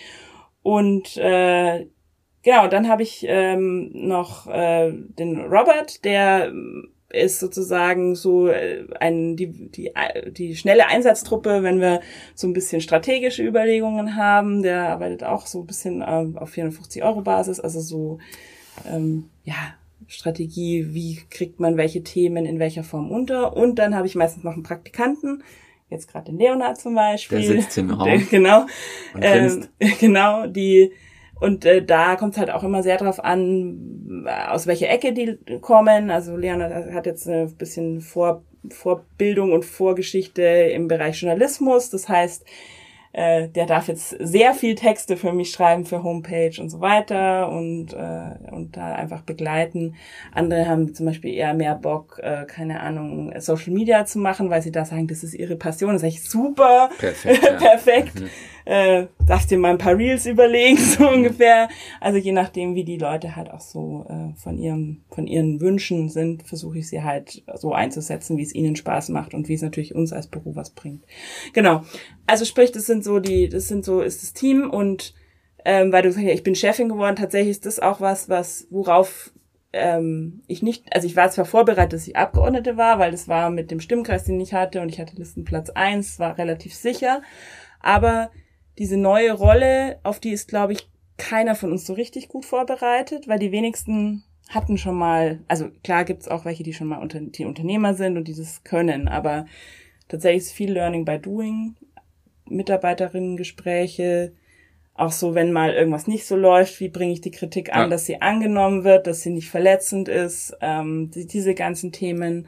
Und äh, genau, dann habe ich ähm, noch äh, den Robert, der ist sozusagen so äh, ein, die, die, die schnelle Einsatztruppe, wenn wir so ein bisschen strategische Überlegungen haben. Der arbeitet auch so ein bisschen äh, auf 450 Euro Basis, also so, ähm, ja, Strategie, wie kriegt man welche Themen in welcher Form unter. Und dann habe ich meistens noch einen Praktikanten, jetzt gerade den Leonard zum Beispiel. Der sitzt im Raum. Der, genau. Ähm, genau, die und äh, da kommt es halt auch immer sehr drauf an, aus welcher Ecke die kommen. Also Leonard hat jetzt ein bisschen vor Vorbildung und Vorgeschichte im Bereich Journalismus. Das heißt, äh, der darf jetzt sehr viel Texte für mich schreiben für Homepage und so weiter und, äh, und da einfach begleiten. Andere haben zum Beispiel eher mehr Bock, äh, keine Ahnung, Social Media zu machen, weil sie da sagen, das ist ihre Passion. Das ist echt super, perfekt. Ja. perfekt. Mhm äh, darfst dir mal ein paar Reels überlegen, so ungefähr. Also je nachdem, wie die Leute halt auch so äh, von ihrem, von ihren Wünschen sind, versuche ich sie halt so einzusetzen, wie es ihnen Spaß macht und wie es natürlich uns als Büro was bringt. Genau. Also sprich, das sind so die, das sind so, ist das Team und ähm, weil du sagst, ja, ich bin Chefin geworden, tatsächlich ist das auch was, was, worauf ähm, ich nicht, also ich war zwar vorbereitet, dass ich Abgeordnete war, weil das war mit dem Stimmkreis, den ich hatte und ich hatte Listenplatz eins, war relativ sicher, aber diese neue Rolle, auf die ist, glaube ich, keiner von uns so richtig gut vorbereitet, weil die wenigsten hatten schon mal, also klar gibt's auch welche, die schon mal unter, die Unternehmer sind und dieses können, aber tatsächlich ist viel Learning by Doing, Mitarbeiterinnen-Gespräche, auch so, wenn mal irgendwas nicht so läuft, wie bringe ich die Kritik an, ja. dass sie angenommen wird, dass sie nicht verletzend ist, ähm, die, diese ganzen Themen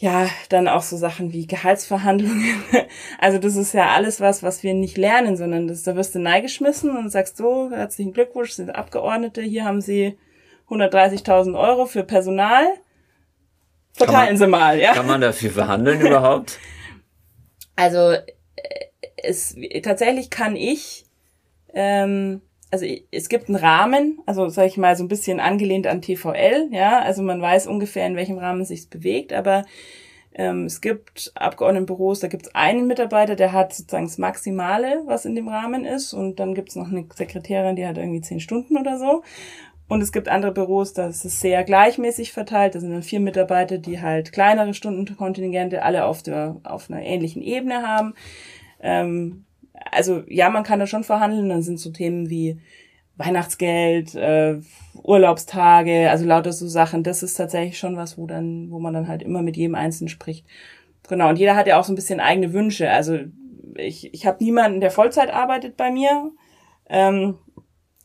ja, dann auch so Sachen wie Gehaltsverhandlungen. Also das ist ja alles was, was wir nicht lernen, sondern das, da wirst du neigeschmissen und sagst so, herzlichen Glückwunsch, sind Abgeordnete, hier haben Sie 130.000 Euro für Personal. Verteilen man, Sie mal, ja. Kann man dafür verhandeln überhaupt? Also äh, es tatsächlich kann ich ähm, also es gibt einen Rahmen, also sage ich mal so ein bisschen angelehnt an TVL, ja, also man weiß ungefähr in welchem Rahmen es sich bewegt, aber ähm, es gibt Abgeordnetenbüros, da gibt es einen Mitarbeiter, der hat sozusagen das Maximale, was in dem Rahmen ist, und dann gibt es noch eine Sekretärin, die hat irgendwie zehn Stunden oder so. Und es gibt andere Büros, da ist es sehr gleichmäßig verteilt. Da sind dann vier Mitarbeiter, die halt kleinere Stundenkontingente alle auf der auf einer ähnlichen Ebene haben. Ähm, also ja, man kann da schon verhandeln. Dann sind so Themen wie Weihnachtsgeld, äh, Urlaubstage, also lauter so Sachen. Das ist tatsächlich schon was, wo dann, wo man dann halt immer mit jedem Einzelnen spricht. Genau. Und jeder hat ja auch so ein bisschen eigene Wünsche. Also ich, ich habe niemanden, der Vollzeit arbeitet bei mir. Ähm,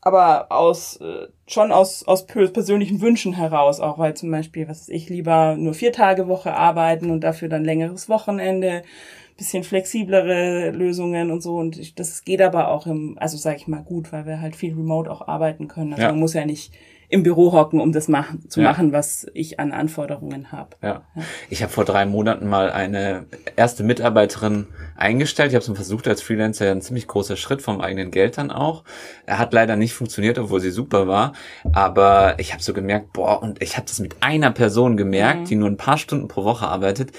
aber aus äh, schon aus aus persönlichen Wünschen heraus auch weil zum Beispiel was ich lieber nur vier Tage Woche arbeiten und dafür dann längeres Wochenende bisschen flexiblere Lösungen und so. Und ich, das geht aber auch im, also sage ich mal gut, weil wir halt viel remote auch arbeiten können. Also ja. man muss ja nicht im Büro hocken, um das machen, zu ja. machen, was ich an Anforderungen habe. Ja. ja. Ich habe vor drei Monaten mal eine erste Mitarbeiterin eingestellt. Ich habe so versucht als Freelancer ein ziemlich großer Schritt vom eigenen Geld dann auch. Er hat leider nicht funktioniert, obwohl sie super war. Aber ich habe so gemerkt, boah, und ich habe das mit einer Person gemerkt, mhm. die nur ein paar Stunden pro Woche arbeitet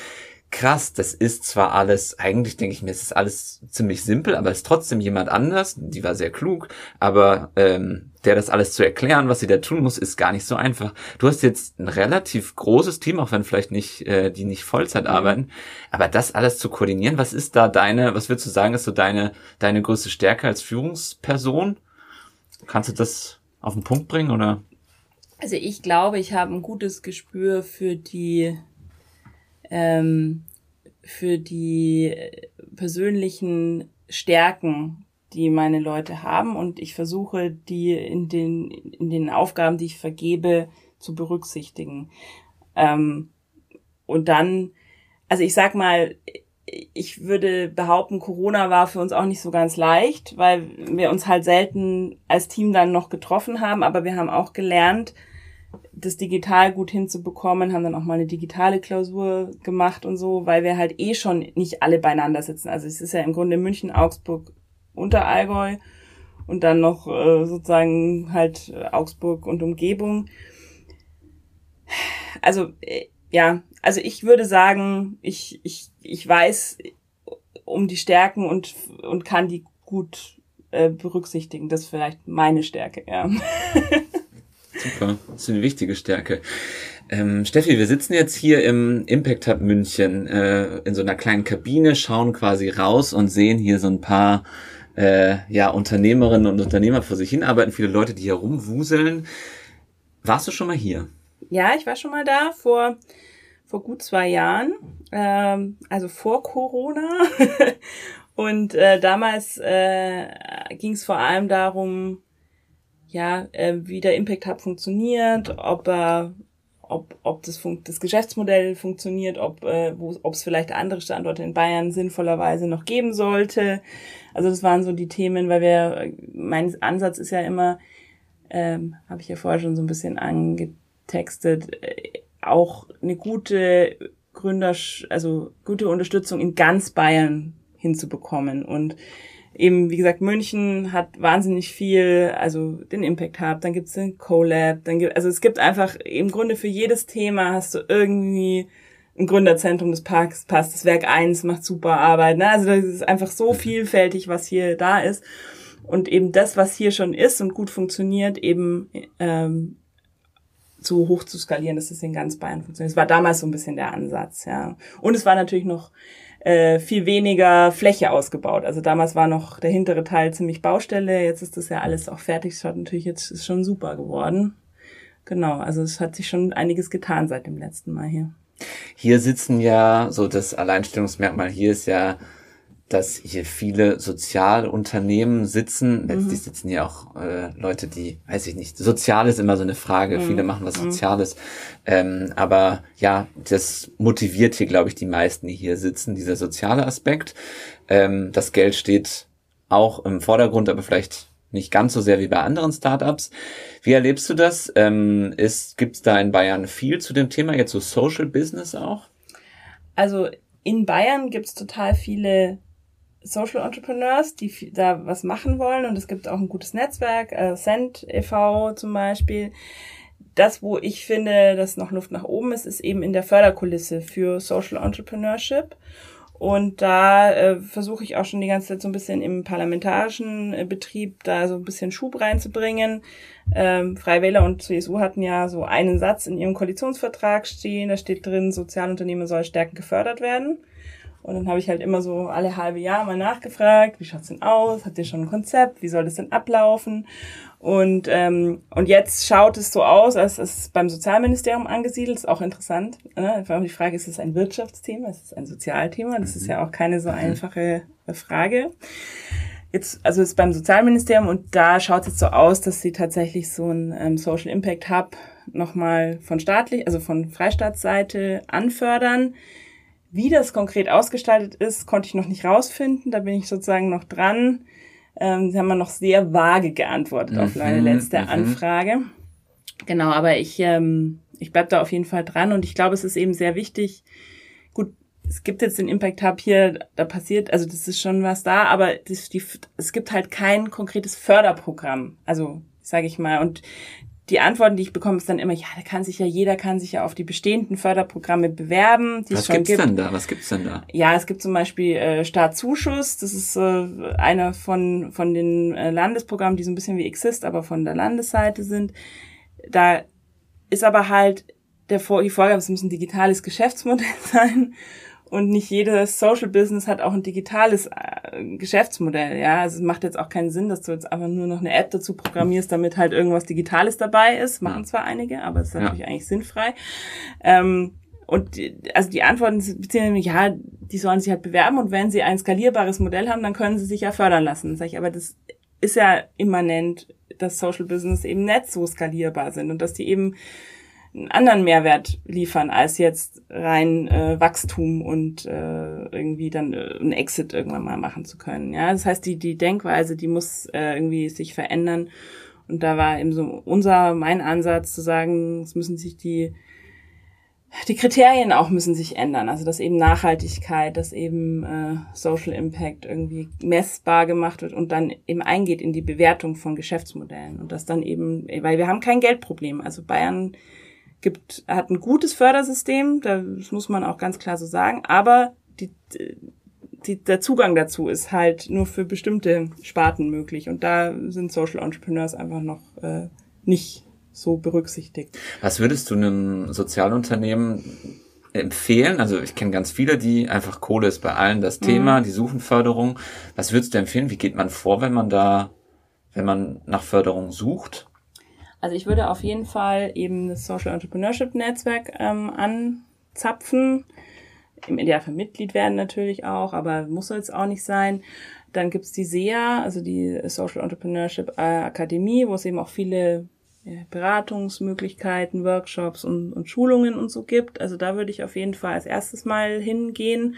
krass, das ist zwar alles, eigentlich denke ich mir, es ist alles ziemlich simpel, aber es ist trotzdem jemand anders, die war sehr klug, aber ähm, der das alles zu erklären, was sie da tun muss, ist gar nicht so einfach. Du hast jetzt ein relativ großes Team, auch wenn vielleicht nicht, äh, die nicht Vollzeit mhm. arbeiten, aber das alles zu koordinieren, was ist da deine, was würdest du sagen, ist so deine, deine größte Stärke als Führungsperson? Kannst du das auf den Punkt bringen oder? Also ich glaube, ich habe ein gutes Gespür für die ähm, für die persönlichen Stärken, die meine Leute haben und ich versuche, die in den, in den Aufgaben, die ich vergebe, zu berücksichtigen. Ähm, und dann, also ich sag mal, ich würde behaupten, Corona war für uns auch nicht so ganz leicht, weil wir uns halt selten als Team dann noch getroffen haben, aber wir haben auch gelernt, das digital gut hinzubekommen, haben dann auch mal eine digitale Klausur gemacht und so, weil wir halt eh schon nicht alle beieinander sitzen. Also es ist ja im Grunde München, Augsburg, Unterallgäu und dann noch äh, sozusagen halt Augsburg und Umgebung. Also äh, ja, also ich würde sagen, ich, ich, ich weiß um die Stärken und, und kann die gut äh, berücksichtigen. Das ist vielleicht meine Stärke, ja. Super, das ist eine wichtige Stärke. Ähm, Steffi, wir sitzen jetzt hier im Impact Hub München äh, in so einer kleinen Kabine, schauen quasi raus und sehen hier so ein paar äh, ja, Unternehmerinnen und Unternehmer vor sich hin, arbeiten viele Leute, die hier rumwuseln. Warst du schon mal hier? Ja, ich war schon mal da vor, vor gut zwei Jahren, ähm, also vor Corona. und äh, damals äh, ging es vor allem darum, ja, äh, wie der Impact Hub funktioniert, ob er ob, ob das, fun das Geschäftsmodell funktioniert, ob äh, es vielleicht andere Standorte in Bayern sinnvollerweise noch geben sollte. Also das waren so die Themen, weil wir, mein Ansatz ist ja immer, ähm, habe ich ja vorher schon so ein bisschen angetextet, äh, auch eine gute Gründer, also gute Unterstützung in ganz Bayern hinzubekommen und eben, wie gesagt, München hat wahnsinnig viel, also den Impact Hub, dann gibt's den CoLab, dann gibt, also es gibt einfach im Grunde für jedes Thema hast du irgendwie ein Gründerzentrum des Parks passt, das Werk 1 macht super Arbeit, ne? Also das ist einfach so vielfältig, was hier da ist. Und eben das, was hier schon ist und gut funktioniert, eben ähm, so hoch zu skalieren, dass es in ganz Bayern funktioniert. Das war damals so ein bisschen der Ansatz, ja. Und es war natürlich noch äh, viel weniger Fläche ausgebaut. Also damals war noch der hintere Teil ziemlich Baustelle, jetzt ist das ja alles auch fertig. Es hat natürlich jetzt ist schon super geworden. Genau, also es hat sich schon einiges getan seit dem letzten Mal hier. Hier sitzen ja, so das Alleinstellungsmerkmal hier ist ja dass hier viele Sozialunternehmen sitzen. Letztlich mhm. sitzen hier auch äh, Leute, die, weiß ich nicht, sozial ist immer so eine Frage. Mhm. Viele machen was mhm. Soziales. Mhm. Ähm, aber ja, das motiviert hier, glaube ich, die meisten, die hier sitzen, dieser soziale Aspekt. Ähm, das Geld steht auch im Vordergrund, aber vielleicht nicht ganz so sehr wie bei anderen Startups. Wie erlebst du das? Ähm, ist, gibt's da in Bayern viel zu dem Thema, jetzt so Social Business auch? Also in Bayern gibt's total viele Social Entrepreneurs, die da was machen wollen und es gibt auch ein gutes Netzwerk, äh, Send e.V. zum Beispiel. Das, wo ich finde, dass noch Luft nach oben ist, ist eben in der Förderkulisse für Social Entrepreneurship. Und da äh, versuche ich auch schon die ganze Zeit so ein bisschen im parlamentarischen äh, Betrieb da so ein bisschen Schub reinzubringen. Ähm, Freiwähler und CSU hatten ja so einen Satz in ihrem Koalitionsvertrag stehen, da steht drin, Sozialunternehmen soll stärken gefördert werden. Und dann habe ich halt immer so alle halbe Jahr mal nachgefragt, wie schaut's denn aus? Habt ihr schon ein Konzept? Wie soll das denn ablaufen? Und, ähm, und jetzt schaut es so aus, als ist es beim Sozialministerium angesiedelt. Ist auch interessant. Ne? Die Frage, ist es ein Wirtschaftsthema? Ist es ein Sozialthema? Das ist ja auch keine so mhm. einfache Frage. Jetzt, also ist beim Sozialministerium und da schaut es jetzt so aus, dass sie tatsächlich so ein ähm, Social Impact Hub nochmal von staatlich, also von Freistaatsseite anfördern wie das konkret ausgestaltet ist, konnte ich noch nicht rausfinden. Da bin ich sozusagen noch dran. Ähm, sie haben mal noch sehr vage geantwortet mhm, auf meine letzte mhm. Anfrage. Genau, aber ich, ähm, ich bleib da auf jeden Fall dran und ich glaube, es ist eben sehr wichtig. Gut, es gibt jetzt den Impact Hub hier, da passiert, also das ist schon was da, aber das, die, es gibt halt kein konkretes Förderprogramm. Also, sage ich mal. Und die Antworten, die ich bekomme, ist dann immer, ja, da kann sich ja, jeder kann sich ja auf die bestehenden Förderprogramme bewerben. Die Was es schon gibt's gibt. denn da? Was gibt's denn da? Ja, es gibt zum Beispiel äh, Startzuschuss. Das ist äh, einer von, von den äh, Landesprogrammen, die so ein bisschen wie Exist, aber von der Landesseite sind. Da ist aber halt der, die Vorgabe, es muss ein digitales Geschäftsmodell sein und nicht jedes Social Business hat auch ein digitales äh, Geschäftsmodell. Ja, also es macht jetzt auch keinen Sinn, dass du jetzt einfach nur noch eine App dazu programmierst, damit halt irgendwas Digitales dabei ist. Machen zwar einige, aber es ist natürlich ja. eigentlich sinnfrei. Ähm, und die, also die Antworten beziehen ja, die sollen sich halt bewerben und wenn sie ein skalierbares Modell haben, dann können sie sich ja fördern lassen. Sag ich, aber das ist ja immanent, dass Social Business eben nicht so skalierbar sind und dass die eben einen anderen Mehrwert liefern als jetzt rein äh, Wachstum und äh, irgendwie dann äh, ein Exit irgendwann mal machen zu können. Ja, das heißt, die die Denkweise, die muss äh, irgendwie sich verändern. Und da war eben so unser mein Ansatz zu sagen, es müssen sich die die Kriterien auch müssen sich ändern. Also dass eben Nachhaltigkeit, dass eben äh, Social Impact irgendwie messbar gemacht wird und dann eben eingeht in die Bewertung von Geschäftsmodellen und das dann eben, weil wir haben kein Geldproblem. Also Bayern gibt, hat ein gutes Fördersystem, das muss man auch ganz klar so sagen, aber die, die, der Zugang dazu ist halt nur für bestimmte Sparten möglich und da sind Social Entrepreneurs einfach noch äh, nicht so berücksichtigt. Was würdest du einem Sozialunternehmen empfehlen? Also ich kenne ganz viele, die einfach Kohle ist bei allen das Thema, mhm. die suchen Förderung. Was würdest du empfehlen? Wie geht man vor, wenn man da, wenn man nach Förderung sucht? Also ich würde auf jeden Fall eben das Social Entrepreneurship Netzwerk ähm, anzapfen. Im Idealfall Mitglied werden natürlich auch, aber muss jetzt auch nicht sein. Dann gibt's die SEA, also die Social Entrepreneurship Akademie, wo es eben auch viele Beratungsmöglichkeiten, Workshops und, und Schulungen und so gibt. Also da würde ich auf jeden Fall als erstes mal hingehen.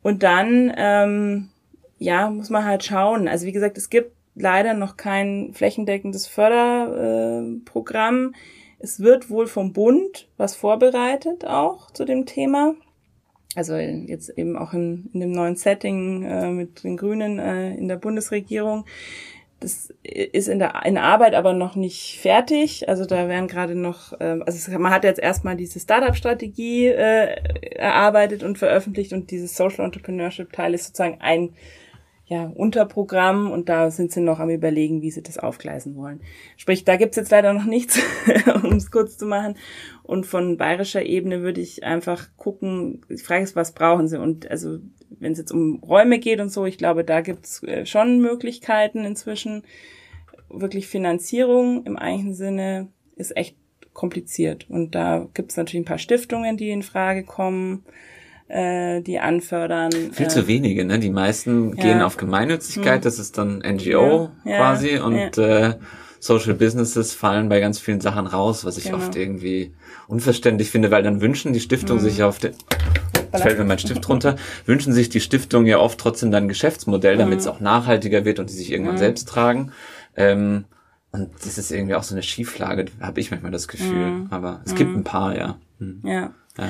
Und dann, ähm, ja, muss man halt schauen. Also wie gesagt, es gibt leider noch kein flächendeckendes Förderprogramm. Es wird wohl vom Bund was vorbereitet auch zu dem Thema. Also jetzt eben auch in, in dem neuen Setting äh, mit den Grünen äh, in der Bundesregierung. Das ist in der in Arbeit aber noch nicht fertig. Also da werden gerade noch, äh, also man hat jetzt erstmal diese Startup-Strategie äh, erarbeitet und veröffentlicht und dieses Social Entrepreneurship-Teil ist sozusagen ein ja, Unterprogramm und da sind sie noch am überlegen, wie sie das aufgleisen wollen. Sprich, da gibt's jetzt leider noch nichts, um es kurz zu machen. Und von bayerischer Ebene würde ich einfach gucken, die Frage ist, was brauchen sie? Und also, wenn es jetzt um Räume geht und so, ich glaube, da gibt's äh, schon Möglichkeiten inzwischen. Wirklich Finanzierung im eigentlichen Sinne ist echt kompliziert. Und da gibt's natürlich ein paar Stiftungen, die in Frage kommen äh, die anfördern. Viel äh, zu wenige, ne? Die meisten ja. gehen auf Gemeinnützigkeit, hm. das ist dann NGO ja, quasi ja, und Äh, Social Businesses fallen bei ganz vielen Sachen raus, was ich genau. oft irgendwie unverständlich finde, weil dann wünschen die Stiftung hm. sich auf den fällt mir mein Stift runter, wünschen sich die Stiftung ja oft trotzdem dann ein Geschäftsmodell, damit es hm. auch nachhaltiger wird und die sich irgendwann hm. selbst tragen. Ähm, und das ist irgendwie auch so eine Schieflage, habe ich manchmal das Gefühl. Hm. Aber es gibt ein paar, ja. Ja. ja.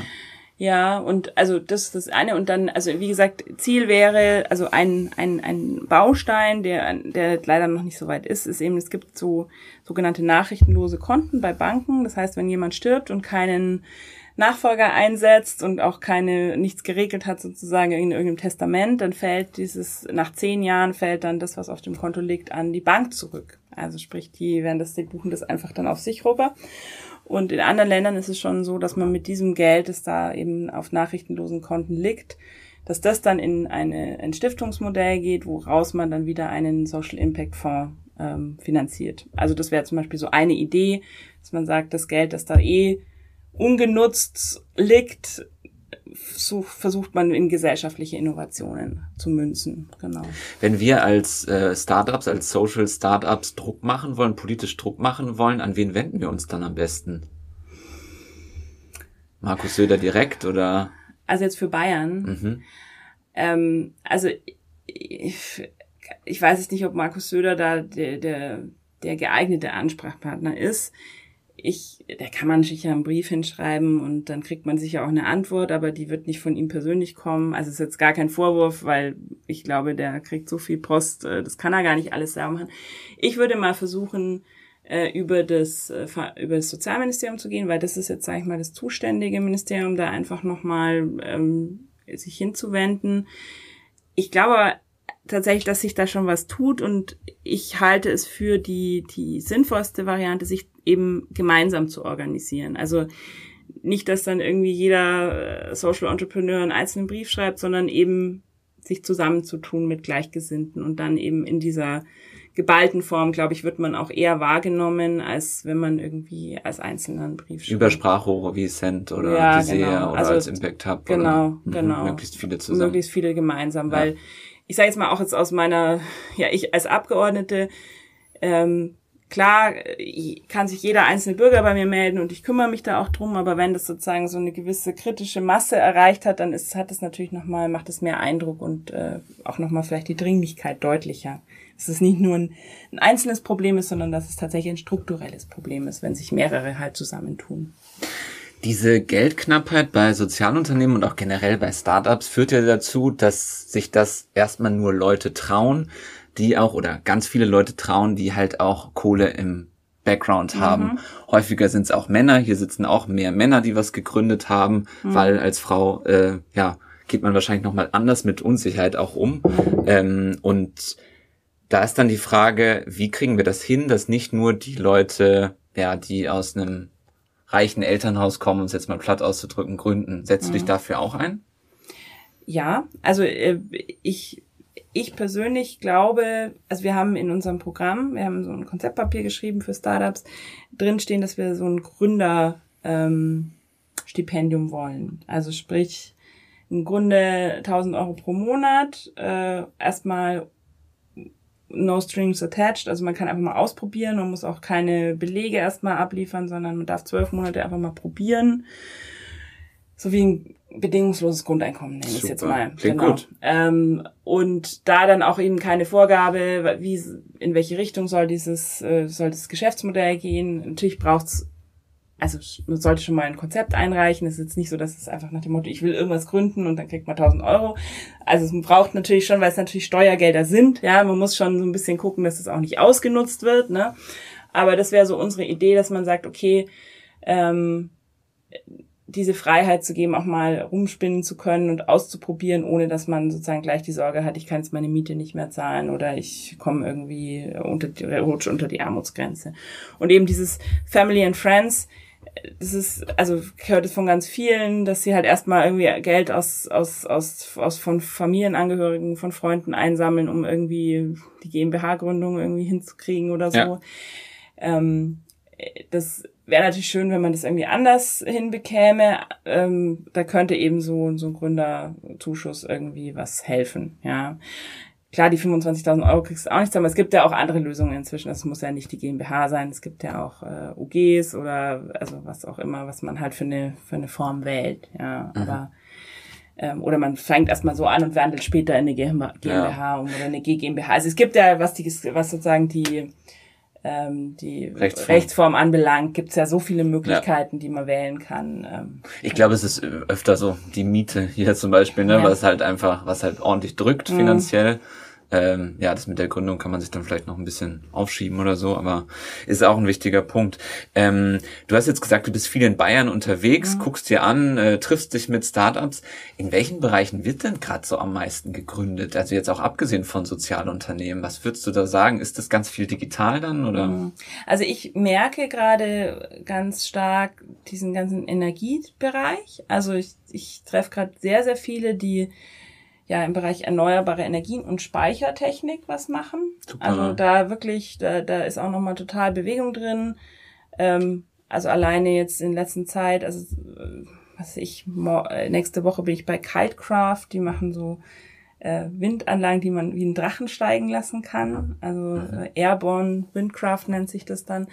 Ja, und also das ist das eine. Und dann, also wie gesagt, Ziel wäre, also ein, ein, ein Baustein, der, der leider noch nicht so weit ist, ist eben, es gibt so sogenannte nachrichtenlose Konten bei Banken. Das heißt, wenn jemand stirbt und keinen Nachfolger einsetzt und auch keine, nichts geregelt hat sozusagen in irgendeinem Testament, dann fällt dieses, nach zehn Jahren fällt dann das, was auf dem Konto liegt, an die Bank zurück. Also sprich, die werden das, die buchen das einfach dann auf sich rüber. Und in anderen Ländern ist es schon so, dass man mit diesem Geld, das da eben auf nachrichtenlosen Konten liegt, dass das dann in eine, ein Stiftungsmodell geht, woraus man dann wieder einen Social Impact Fonds ähm, finanziert. Also das wäre zum Beispiel so eine Idee, dass man sagt, das Geld, das da eh ungenutzt liegt, so versucht man in gesellschaftliche Innovationen zu münzen. Genau. Wenn wir als äh, Startups, als Social Startups Druck machen wollen, politisch Druck machen wollen, an wen wenden wir uns dann am besten? Markus Söder direkt oder? Also jetzt für Bayern. Mhm. Ähm, also ich, ich weiß jetzt nicht, ob Markus Söder da der, der, der geeignete Ansprechpartner ist ich, da kann man sicher einen Brief hinschreiben und dann kriegt man sicher auch eine Antwort, aber die wird nicht von ihm persönlich kommen. Also ist jetzt gar kein Vorwurf, weil ich glaube, der kriegt so viel Post, äh, das kann er gar nicht alles selber machen. Ich würde mal versuchen, äh, über das, äh, über das Sozialministerium zu gehen, weil das ist jetzt, sage ich mal, das zuständige Ministerium, da einfach nochmal ähm, sich hinzuwenden. Ich glaube tatsächlich, dass sich da schon was tut und ich halte es für die, die sinnvollste Variante, sich eben gemeinsam zu organisieren. Also nicht, dass dann irgendwie jeder äh, Social Entrepreneur einen einzelnen Brief schreibt, sondern eben sich zusammenzutun mit Gleichgesinnten und dann eben in dieser geballten Form, glaube ich, wird man auch eher wahrgenommen, als wenn man irgendwie als einzelnen Brief schreibt. Über Sprachrohre wie Send oder ja, Desea genau. oder also, als Impact Hub. Genau, oder, mhm, genau. Möglichst viele zusammen. Möglichst viele gemeinsam, ja. weil ich sage jetzt mal auch jetzt aus meiner, ja, ich als Abgeordnete, ähm, klar kann sich jeder einzelne Bürger bei mir melden und ich kümmere mich da auch drum, aber wenn das sozusagen so eine gewisse kritische Masse erreicht hat, dann ist, hat es natürlich nochmal, macht es mehr Eindruck und äh, auch nochmal vielleicht die Dringlichkeit deutlicher. Dass es nicht nur ein, ein einzelnes Problem ist, sondern dass es tatsächlich ein strukturelles Problem ist, wenn sich mehrere halt zusammentun. Diese Geldknappheit bei Sozialunternehmen und auch generell bei Startups führt ja dazu, dass sich das erstmal nur Leute trauen, die auch oder ganz viele Leute trauen, die halt auch Kohle im Background mhm. haben. Mhm. Häufiger sind es auch Männer. Hier sitzen auch mehr Männer, die was gegründet haben, mhm. weil als Frau äh, ja geht man wahrscheinlich noch mal anders mit Unsicherheit auch um. Ähm, und da ist dann die Frage, wie kriegen wir das hin, dass nicht nur die Leute, ja, die aus einem reichen Elternhaus kommen, um es jetzt mal platt auszudrücken, gründen. Setzt mhm. du dich mhm. dafür auch ein? Ja, also äh, ich ich persönlich glaube, also wir haben in unserem Programm, wir haben so ein Konzeptpapier geschrieben für Startups, drinstehen, dass wir so ein Gründerstipendium ähm, wollen. Also sprich, im Grunde 1000 Euro pro Monat, äh, erstmal no strings attached, also man kann einfach mal ausprobieren, man muss auch keine Belege erstmal abliefern, sondern man darf zwölf Monate einfach mal probieren. So wie ein bedingungsloses Grundeinkommen nenne ich es jetzt mal. Klingt genau. gut. Ähm, und da dann auch eben keine Vorgabe, wie in welche Richtung soll dieses äh, soll das Geschäftsmodell gehen. Natürlich braucht's also man sollte schon mal ein Konzept einreichen. Es ist jetzt nicht so, dass es einfach nach dem Motto, ich will irgendwas gründen und dann kriegt man 1000 Euro. Also es braucht natürlich schon, weil es natürlich Steuergelder sind. Ja, man muss schon so ein bisschen gucken, dass es auch nicht ausgenutzt wird. Ne? Aber das wäre so unsere Idee, dass man sagt, okay, ähm, diese Freiheit zu geben, auch mal rumspinnen zu können und auszuprobieren, ohne dass man sozusagen gleich die Sorge hat, ich kann jetzt meine Miete nicht mehr zahlen oder ich komme irgendwie unter die, rutsche unter die Armutsgrenze. Und eben dieses Family and Friends, das ist, also ich höre das von ganz vielen, dass sie halt erstmal irgendwie Geld aus, aus, aus, aus von Familienangehörigen, von Freunden einsammeln, um irgendwie die GmbH-Gründung irgendwie hinzukriegen oder so. Ja. Ähm, das wäre natürlich schön, wenn man das irgendwie anders hinbekäme. Ähm, da könnte eben so, so ein Gründerzuschuss irgendwie was helfen, ja. Klar, die 25.000 Euro kriegst du auch nicht, aber es gibt ja auch andere Lösungen inzwischen. Es muss ja nicht die GmbH sein. Es gibt ja auch äh, UGs oder also was auch immer, was man halt für eine für eine Form wählt. Ja, mhm. aber ähm, oder man fängt erstmal so an und wandelt später in eine GmbH, GmbH ja. um oder eine GmbH. Also es gibt ja was die was sozusagen die ähm, die Rechtsform, Rechtsform anbelangt, gibt es ja so viele Möglichkeiten, ja. die man wählen kann. Ähm, ich glaube, es ist öfter so die Miete hier zum Beispiel, ne, ja. was halt einfach, was halt ordentlich drückt mhm. finanziell. Ähm, ja, das mit der Gründung kann man sich dann vielleicht noch ein bisschen aufschieben oder so, aber ist auch ein wichtiger Punkt. Ähm, du hast jetzt gesagt, du bist viel in Bayern unterwegs, mhm. guckst dir an, äh, triffst dich mit Startups. In welchen Bereichen wird denn gerade so am meisten gegründet? Also jetzt auch abgesehen von Sozialunternehmen, was würdest du da sagen? Ist das ganz viel digital dann oder? Mhm. Also ich merke gerade ganz stark diesen ganzen Energiebereich. Also ich, ich treffe gerade sehr, sehr viele, die ja im Bereich erneuerbare Energien und Speichertechnik was machen. Super. Also da wirklich, da, da ist auch nochmal total Bewegung drin. Ähm, also alleine jetzt in letzter Zeit, also äh, was ich, äh, nächste Woche bin ich bei Kitecraft, die machen so äh, Windanlagen, die man wie einen Drachen steigen lassen kann. Also äh, Airborne Windcraft nennt sich das dann.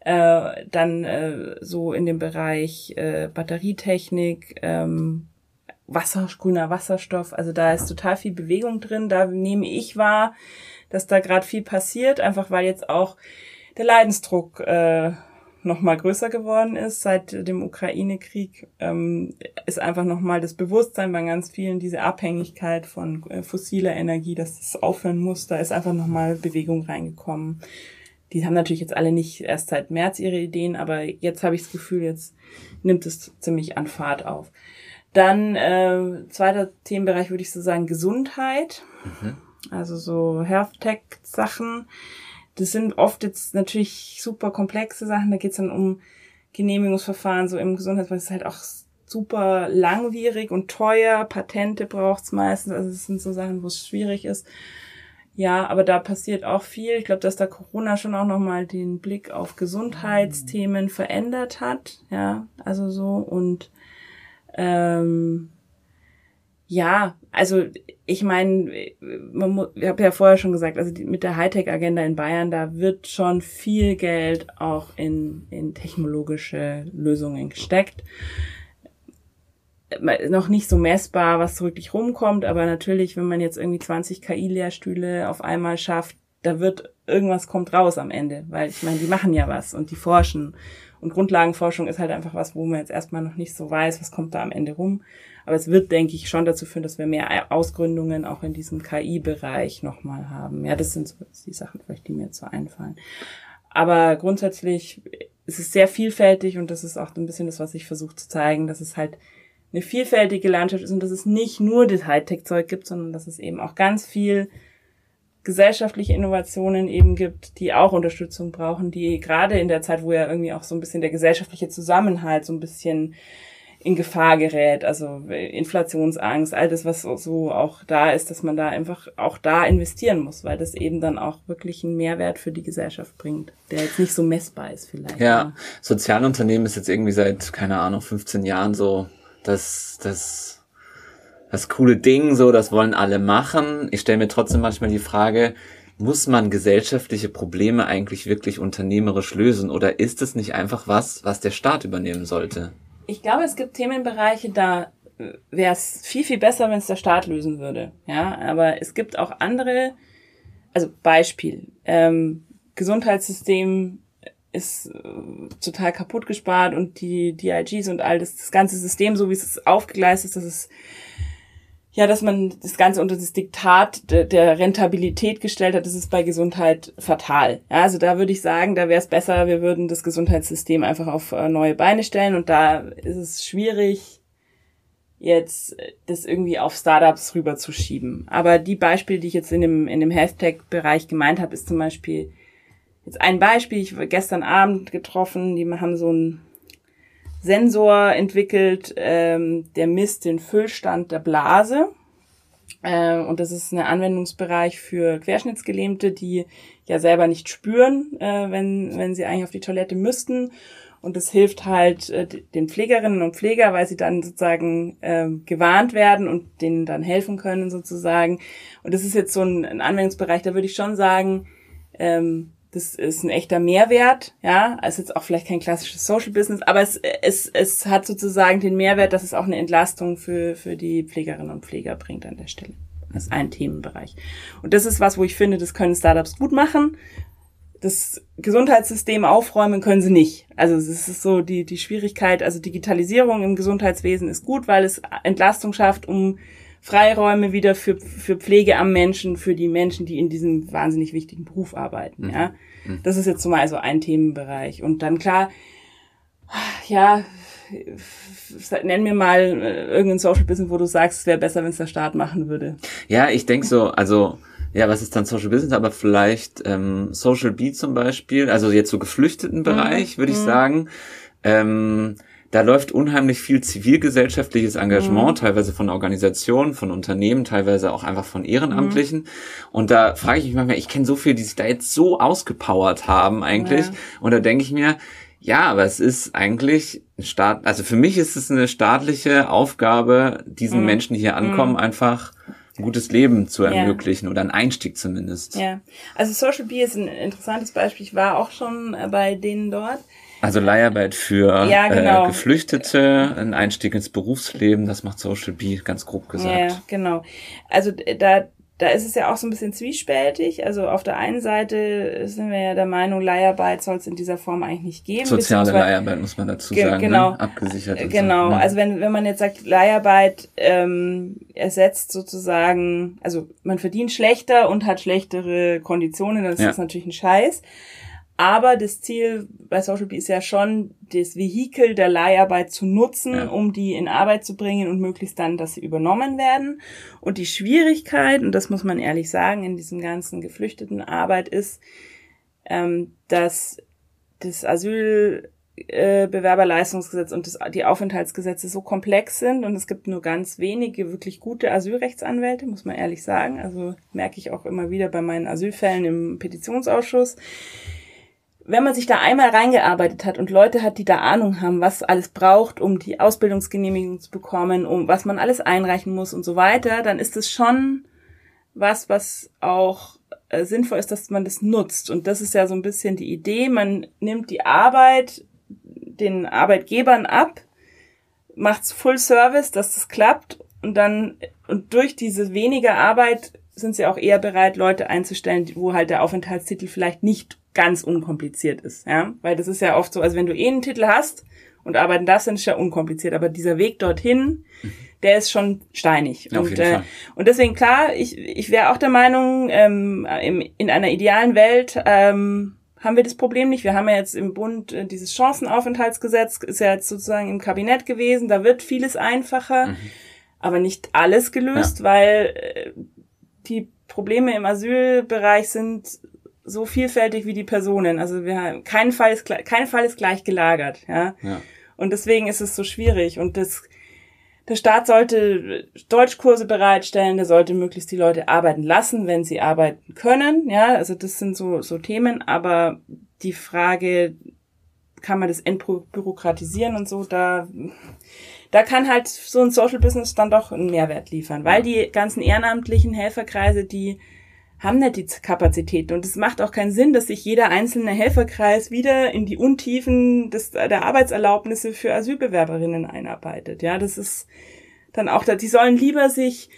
Äh, dann äh, so in dem Bereich äh, Batterietechnik, ähm, Wasser, grüner Wasserstoff. Also da ist total viel Bewegung drin. Da nehme ich wahr, dass da gerade viel passiert, einfach weil jetzt auch der Leidensdruck äh, noch mal größer geworden ist seit dem Ukraine-Krieg, ähm, ist einfach noch mal das Bewusstsein bei ganz vielen diese Abhängigkeit von äh, fossiler Energie, dass das aufhören muss. Da ist einfach noch mal Bewegung reingekommen. Die haben natürlich jetzt alle nicht erst seit März ihre Ideen, aber jetzt habe ich das Gefühl, jetzt nimmt es ziemlich an Fahrt auf. Dann äh, zweiter Themenbereich würde ich so sagen Gesundheit. Mhm. Also so Health Tech Sachen. Das sind oft jetzt natürlich super komplexe Sachen. Da geht es dann um Genehmigungsverfahren so im Gesundheitsbereich. Ist halt auch super langwierig und teuer. Patente braucht's meistens. Also es sind so Sachen, wo es schwierig ist. Ja, aber da passiert auch viel. Ich glaube, dass da Corona schon auch nochmal den Blick auf Gesundheitsthemen verändert hat. Ja, also so und ähm, ja, also ich meine, ich habe ja vorher schon gesagt, also die, mit der Hightech-Agenda in Bayern, da wird schon viel Geld auch in, in technologische Lösungen gesteckt. Noch nicht so messbar, was wirklich rumkommt, aber natürlich, wenn man jetzt irgendwie 20 KI-Lehrstühle auf einmal schafft, da wird irgendwas kommt raus am Ende, weil ich meine, die machen ja was und die forschen und Grundlagenforschung ist halt einfach was, wo man jetzt erstmal noch nicht so weiß, was kommt da am Ende rum. Aber es wird, denke ich, schon dazu führen, dass wir mehr Ausgründungen auch in diesem KI-Bereich nochmal haben. Ja, das sind so die Sachen vielleicht, die mir jetzt so einfallen. Aber grundsätzlich ist es sehr vielfältig und das ist auch ein bisschen das, was ich versuche zu zeigen, dass es halt eine vielfältige Landschaft ist und dass es nicht nur das Hightech-Zeug gibt, sondern dass es eben auch ganz viel gesellschaftliche Innovationen eben gibt, die auch Unterstützung brauchen, die gerade in der Zeit, wo ja irgendwie auch so ein bisschen der gesellschaftliche Zusammenhalt so ein bisschen in Gefahr gerät, also Inflationsangst, all das, was so auch da ist, dass man da einfach auch da investieren muss, weil das eben dann auch wirklich einen Mehrwert für die Gesellschaft bringt, der jetzt nicht so messbar ist vielleicht. Ja, ja. Sozialunternehmen ist jetzt irgendwie seit, keine Ahnung, 15 Jahren so, dass das das coole Ding, so, das wollen alle machen. Ich stelle mir trotzdem manchmal die Frage, muss man gesellschaftliche Probleme eigentlich wirklich unternehmerisch lösen oder ist es nicht einfach was, was der Staat übernehmen sollte? Ich glaube, es gibt Themenbereiche, da wäre es viel, viel besser, wenn es der Staat lösen würde. Ja, aber es gibt auch andere, also Beispiel, ähm, Gesundheitssystem ist äh, total kaputt gespart und die DIGs und all das, das ganze System, so wie es aufgegleist ist, das ist ja, dass man das Ganze unter das Diktat de, der Rentabilität gestellt hat, das ist bei Gesundheit fatal. Ja, also da würde ich sagen, da wäre es besser, wir würden das Gesundheitssystem einfach auf äh, neue Beine stellen und da ist es schwierig, jetzt das irgendwie auf Startups rüberzuschieben. Aber die Beispiele, die ich jetzt in dem, in dem Hashtag-Bereich gemeint habe, ist zum Beispiel jetzt ein Beispiel, ich war gestern Abend getroffen, die haben so ein Sensor entwickelt, ähm, der misst den Füllstand der Blase. Äh, und das ist ein Anwendungsbereich für Querschnittsgelähmte, die ja selber nicht spüren, äh, wenn, wenn sie eigentlich auf die Toilette müssten. Und das hilft halt äh, den Pflegerinnen und Pfleger, weil sie dann sozusagen äh, gewarnt werden und denen dann helfen können sozusagen. Und das ist jetzt so ein, ein Anwendungsbereich, da würde ich schon sagen, ähm, das ist ein echter Mehrwert, ja, also jetzt auch vielleicht kein klassisches Social Business, aber es, es, es hat sozusagen den Mehrwert, dass es auch eine Entlastung für, für die Pflegerinnen und Pfleger bringt an der Stelle. Das ist ein Themenbereich. Und das ist was, wo ich finde, das können Startups gut machen. Das Gesundheitssystem aufräumen können sie nicht. Also es ist so die, die Schwierigkeit, also Digitalisierung im Gesundheitswesen ist gut, weil es Entlastung schafft, um Freiräume wieder für, für Pflege am Menschen, für die Menschen, die in diesem wahnsinnig wichtigen Beruf arbeiten. Mhm. Ja, mhm. das ist jetzt mal so ein Themenbereich. Und dann klar, ja, nenn mir mal äh, irgendein Social Business, wo du sagst, es wäre besser, wenn es der Staat machen würde. Ja, ich denk so, also ja, was ist dann Social Business? Aber vielleicht ähm, Social B zum Beispiel, also jetzt so geflüchteten Bereich, mhm. würde ich mhm. sagen. Ähm, da läuft unheimlich viel zivilgesellschaftliches Engagement, mhm. teilweise von Organisationen, von Unternehmen, teilweise auch einfach von Ehrenamtlichen. Mhm. Und da frage ich mich manchmal, ich kenne so viele, die sich da jetzt so ausgepowert haben eigentlich. Ja. Und da denke ich mir, ja, aber es ist eigentlich ein Staat, also für mich ist es eine staatliche Aufgabe, diesen mhm. Menschen, die hier ankommen, mhm. einfach ein gutes Leben zu ermöglichen ja. oder einen Einstieg zumindest. Ja, also Social Bee ist ein interessantes Beispiel. Ich war auch schon bei denen dort. Also Leiharbeit für ja, genau. äh, Geflüchtete, ein Einstieg ins Berufsleben, das macht Social B ganz grob gesagt. Ja, genau. Also da, da ist es ja auch so ein bisschen zwiespältig. Also auf der einen Seite sind wir ja der Meinung, Leiharbeit soll es in dieser Form eigentlich nicht geben. Soziale Leiharbeit muss man dazu sagen, ne? genau, ne? abgesichert. Genau, so. also wenn, wenn man jetzt sagt, Leiharbeit ähm, ersetzt sozusagen, also man verdient schlechter und hat schlechtere Konditionen, das ja. ist natürlich ein Scheiß. Aber das Ziel bei Social Bee ist ja schon, das Vehikel der Leiharbeit zu nutzen, ja. um die in Arbeit zu bringen und möglichst dann, dass sie übernommen werden. Und die Schwierigkeit, und das muss man ehrlich sagen, in diesem ganzen geflüchteten Arbeit ist, ähm, dass das Asylbewerberleistungsgesetz äh, und das, die Aufenthaltsgesetze so komplex sind und es gibt nur ganz wenige wirklich gute Asylrechtsanwälte, muss man ehrlich sagen. Also merke ich auch immer wieder bei meinen Asylfällen im Petitionsausschuss wenn man sich da einmal reingearbeitet hat und Leute hat, die da Ahnung haben, was alles braucht, um die Ausbildungsgenehmigung zu bekommen, um was man alles einreichen muss und so weiter, dann ist es schon was, was auch äh, sinnvoll ist, dass man das nutzt. Und das ist ja so ein bisschen die Idee. Man nimmt die Arbeit den Arbeitgebern ab, macht's Full Service, dass das klappt und dann und durch diese weniger Arbeit sind sie auch eher bereit, Leute einzustellen, wo halt der Aufenthaltstitel vielleicht nicht ganz unkompliziert ist, ja, weil das ist ja oft so, also wenn du eh einen Titel hast und arbeiten dann ist ja unkompliziert, aber dieser Weg dorthin, der ist schon steinig und äh, und deswegen klar, ich ich wäre auch der Meinung, ähm, im, in einer idealen Welt ähm, haben wir das Problem nicht. Wir haben ja jetzt im Bund äh, dieses Chancenaufenthaltsgesetz, ist ja jetzt sozusagen im Kabinett gewesen, da wird vieles einfacher, mhm. aber nicht alles gelöst, ja. weil äh, die Probleme im Asylbereich sind so vielfältig wie die Personen. Also wir haben, kein Fall ist kein Fall ist gleich gelagert, ja? ja. Und deswegen ist es so schwierig. Und das, der Staat sollte Deutschkurse bereitstellen, der sollte möglichst die Leute arbeiten lassen, wenn sie arbeiten können, ja. Also das sind so so Themen. Aber die Frage, kann man das entbürokratisieren und so, da da kann halt so ein Social Business dann doch einen Mehrwert liefern, weil die ganzen ehrenamtlichen Helferkreise, die haben nicht die Kapazitäten. Und es macht auch keinen Sinn, dass sich jeder einzelne Helferkreis wieder in die Untiefen des, der Arbeitserlaubnisse für Asylbewerberinnen einarbeitet. Ja, das ist dann auch, da, die sollen lieber sich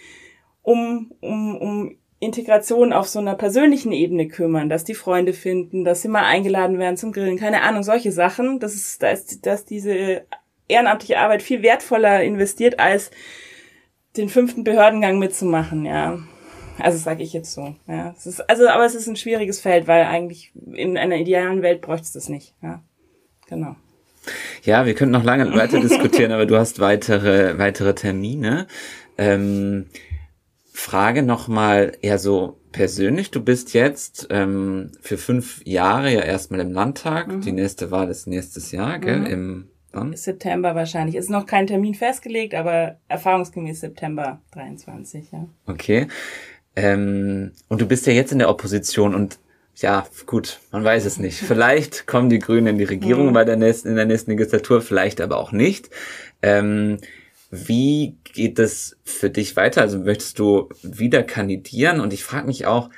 um, um, um Integration auf so einer persönlichen Ebene kümmern, dass die Freunde finden, dass sie mal eingeladen werden zum Grillen, keine Ahnung, solche Sachen. Das ist, da ist, dass diese ehrenamtliche Arbeit viel wertvoller investiert, als den fünften Behördengang mitzumachen, ja. Also sage ich jetzt so. Ja, es ist, also, aber es ist ein schwieriges Feld, weil eigentlich in einer idealen Welt bräuchte es das nicht. Ja, genau. Ja, wir könnten noch lange weiter diskutieren, aber du hast weitere weitere Termine. Ähm, Frage nochmal eher so persönlich. Du bist jetzt ähm, für fünf Jahre ja erstmal im Landtag. Mhm. Die nächste Wahl ist nächstes Jahr, gell? Mhm. Im wann? September wahrscheinlich. Ist noch kein Termin festgelegt, aber erfahrungsgemäß September 23, ja. Okay. Ähm, und du bist ja jetzt in der Opposition und ja, gut, man weiß es nicht. Vielleicht kommen die Grünen in die Regierung mhm. bei der nächsten, in der nächsten Legislatur, vielleicht aber auch nicht. Ähm, wie geht es für dich weiter? Also möchtest du wieder kandidieren? Und ich frage mich auch,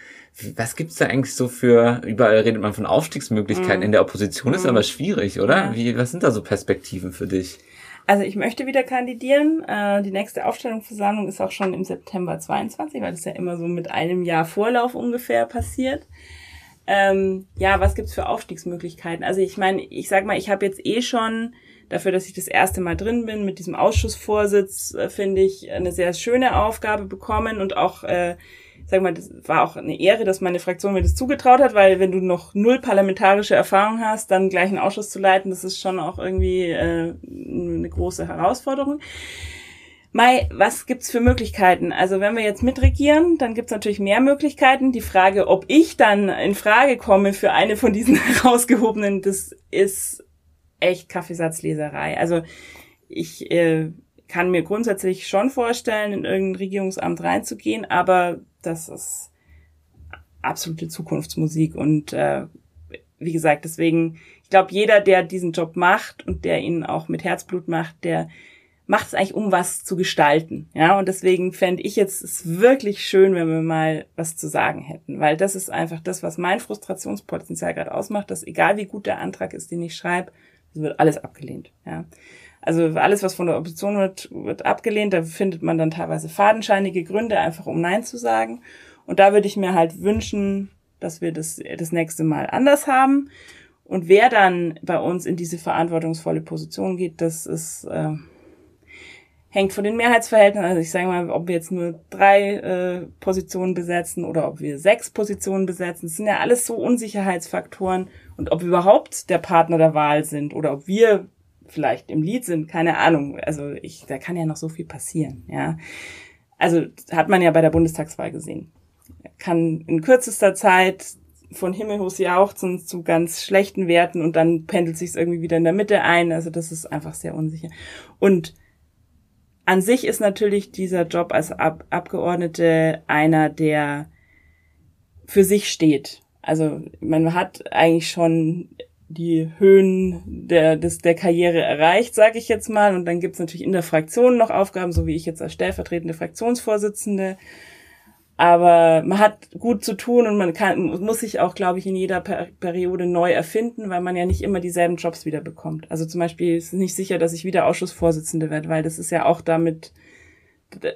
was gibt's da eigentlich so für, überall redet man von Aufstiegsmöglichkeiten, mhm. in der Opposition ist mhm. aber schwierig, oder? Ja. Wie, was sind da so Perspektiven für dich? Also ich möchte wieder kandidieren. Äh, die nächste Aufstellungsversammlung ist auch schon im September 22, weil das ja immer so mit einem Jahr Vorlauf ungefähr passiert. Ähm, ja, was gibt's für Aufstiegsmöglichkeiten? Also ich meine, ich sag mal, ich habe jetzt eh schon dafür, dass ich das erste Mal drin bin mit diesem Ausschussvorsitz, äh, finde ich eine sehr schöne Aufgabe bekommen und auch, äh, sag mal, das war auch eine Ehre, dass meine Fraktion mir das zugetraut hat, weil wenn du noch null parlamentarische Erfahrung hast, dann gleich einen Ausschuss zu leiten, das ist schon auch irgendwie äh, eine große Herausforderung. Mai, was gibt's für Möglichkeiten? Also wenn wir jetzt mitregieren, dann gibt's natürlich mehr Möglichkeiten. Die Frage, ob ich dann in Frage komme für eine von diesen herausgehobenen, das ist echt Kaffeesatzleserei. Also ich äh, kann mir grundsätzlich schon vorstellen, in irgendein Regierungsamt reinzugehen, aber das ist absolute Zukunftsmusik und äh, wie gesagt, deswegen, ich glaube, jeder, der diesen Job macht und der ihn auch mit Herzblut macht, der macht es eigentlich, um was zu gestalten. Ja, und deswegen fände ich jetzt es wirklich schön, wenn wir mal was zu sagen hätten, weil das ist einfach das, was mein Frustrationspotenzial gerade ausmacht, dass egal wie gut der Antrag ist, den ich schreibe, es wird alles abgelehnt. Ja. Also alles, was von der Opposition wird, wird abgelehnt. Da findet man dann teilweise fadenscheinige Gründe, einfach um Nein zu sagen. Und da würde ich mir halt wünschen, dass wir das das nächste Mal anders haben. Und wer dann bei uns in diese verantwortungsvolle Position geht, das ist äh, hängt von den Mehrheitsverhältnissen. Also ich sage mal, ob wir jetzt nur drei äh, Positionen besetzen oder ob wir sechs Positionen besetzen, das sind ja alles so Unsicherheitsfaktoren. Und ob überhaupt der Partner der Wahl sind oder ob wir vielleicht im Lied sind, keine Ahnung. Also ich, da kann ja noch so viel passieren, ja. Also hat man ja bei der Bundestagswahl gesehen. Kann in kürzester Zeit von Himmelhoch jauchzen zu ganz schlechten Werten und dann pendelt sich irgendwie wieder in der Mitte ein. Also das ist einfach sehr unsicher. Und an sich ist natürlich dieser Job als Ab Abgeordnete einer, der für sich steht. Also man hat eigentlich schon die Höhen der, des, der Karriere erreicht, sage ich jetzt mal. Und dann gibt's natürlich in der Fraktion noch Aufgaben, so wie ich jetzt als stellvertretende Fraktionsvorsitzende. Aber man hat gut zu tun und man kann, muss sich auch, glaube ich, in jeder per Periode neu erfinden, weil man ja nicht immer dieselben Jobs wieder bekommt. Also zum Beispiel ist es nicht sicher, dass ich wieder Ausschussvorsitzende werde, weil das ist ja auch damit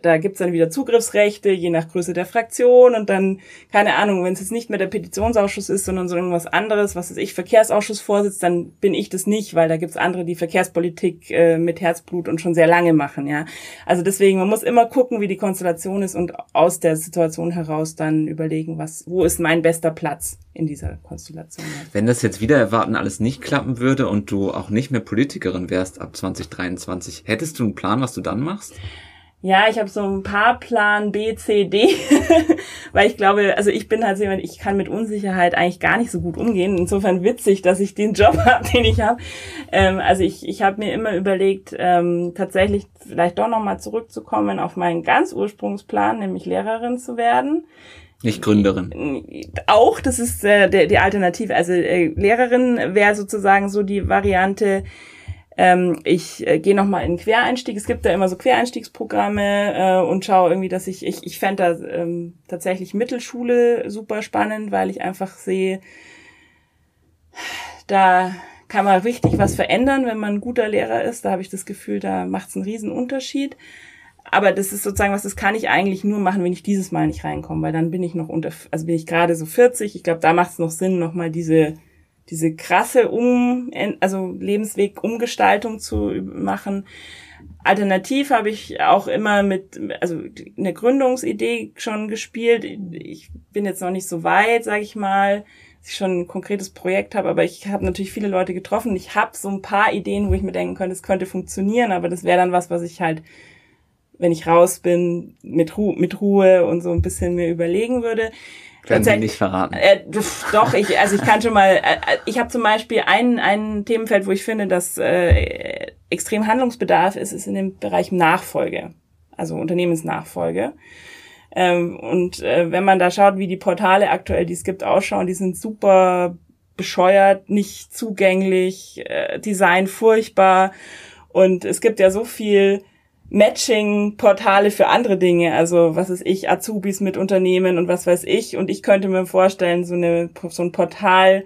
da gibt's dann wieder Zugriffsrechte, je nach Größe der Fraktion und dann, keine Ahnung, wenn es jetzt nicht mehr der Petitionsausschuss ist, sondern so irgendwas anderes, was ist ich, Verkehrsausschussvorsitz, dann bin ich das nicht, weil da gibt's andere, die Verkehrspolitik äh, mit Herzblut und schon sehr lange machen, ja. Also deswegen, man muss immer gucken, wie die Konstellation ist und aus der Situation heraus dann überlegen, was, wo ist mein bester Platz in dieser Konstellation. Wenn das jetzt wieder erwarten alles nicht klappen würde und du auch nicht mehr Politikerin wärst ab 2023, hättest du einen Plan, was du dann machst? Ja, ich habe so ein paar Plan B, C, D, weil ich glaube, also ich bin halt so jemand, ich kann mit Unsicherheit eigentlich gar nicht so gut umgehen. Insofern witzig, dass ich den Job habe, den ich habe. Ähm, also ich, ich habe mir immer überlegt, ähm, tatsächlich vielleicht doch nochmal zurückzukommen auf meinen ganz Ursprungsplan, nämlich Lehrerin zu werden. Nicht Gründerin. Auch, das ist äh, der, die Alternative. Also äh, Lehrerin wäre sozusagen so die Variante, Ähm, ich äh, gehe nochmal in Quereinstieg. Es gibt da immer so Quereinstiegsprogramme äh, und schaue irgendwie, dass ich, ich, ich fände da ähm, tatsächlich Mittelschule super spannend, weil ich einfach sehe, da kann man richtig was verändern, wenn man ein guter Lehrer ist. Da habe ich das Gefühl, da macht es einen riesen Unterschied. Aber das ist sozusagen was, das kann ich eigentlich nur machen, wenn ich dieses Mal nicht reinkomme, weil dann bin ich noch unter, also bin ich gerade so 40. Ich glaube, da macht es noch Sinn, nochmal diese, diese krasse Um, also Lebensweg-Umgestaltung zu machen. Alternativ habe ich auch immer mit, also eine Gründungsidee schon gespielt. Ich bin jetzt noch nicht so weit, sage ich mal, dass ich schon ein konkretes Projekt habe, aber ich habe natürlich viele Leute getroffen. Ich habe so ein paar Ideen, wo ich mir denken könnte, es könnte funktionieren, aber das wäre dann was, was ich halt wenn ich raus bin, mit, Ru mit Ruhe und so ein bisschen mir überlegen würde. Können Sie nicht verraten. Äh, doch, ich, also ich kann schon mal, äh, ich habe zum Beispiel ein, ein Themenfeld, wo ich finde, dass äh, extrem Handlungsbedarf ist, ist in dem Bereich Nachfolge, also Unternehmensnachfolge. Ähm, und äh, wenn man da schaut, wie die Portale aktuell, die es gibt, ausschauen, die sind super bescheuert, nicht zugänglich, äh, Design furchtbar. Und es gibt ja so viel Matching-Portale für andere Dinge, also was ist ich, Azubis mit Unternehmen und was weiß ich. Und ich könnte mir vorstellen, so, eine, so ein Portal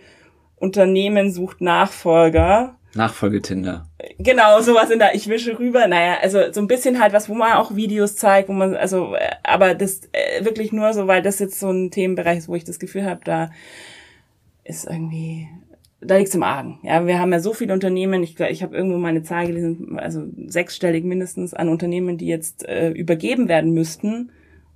Unternehmen sucht Nachfolger. Nachfolgetinder. Genau, sowas in der, ich wische rüber. Naja, also so ein bisschen halt was, wo man auch Videos zeigt, wo man, also, äh, aber das äh, wirklich nur so, weil das jetzt so ein Themenbereich ist, wo ich das Gefühl habe, da ist irgendwie da liegt's im Argen. Ja, wir haben ja so viele Unternehmen, ich, ich habe irgendwo meine Zahl gelesen, also sechsstellig mindestens an Unternehmen, die jetzt äh, übergeben werden müssten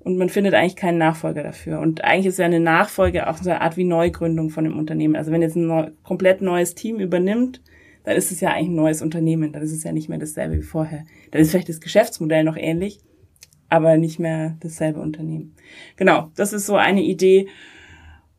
und man findet eigentlich keinen Nachfolger dafür. Und eigentlich ist ja eine Nachfolge auch so eine Art wie Neugründung von einem Unternehmen. Also wenn jetzt ein neu, komplett neues Team übernimmt, dann ist es ja eigentlich ein neues Unternehmen. Dann ist es ja nicht mehr dasselbe wie vorher. Dann ist vielleicht das Geschäftsmodell noch ähnlich, aber nicht mehr dasselbe Unternehmen. Genau, das ist so eine Idee.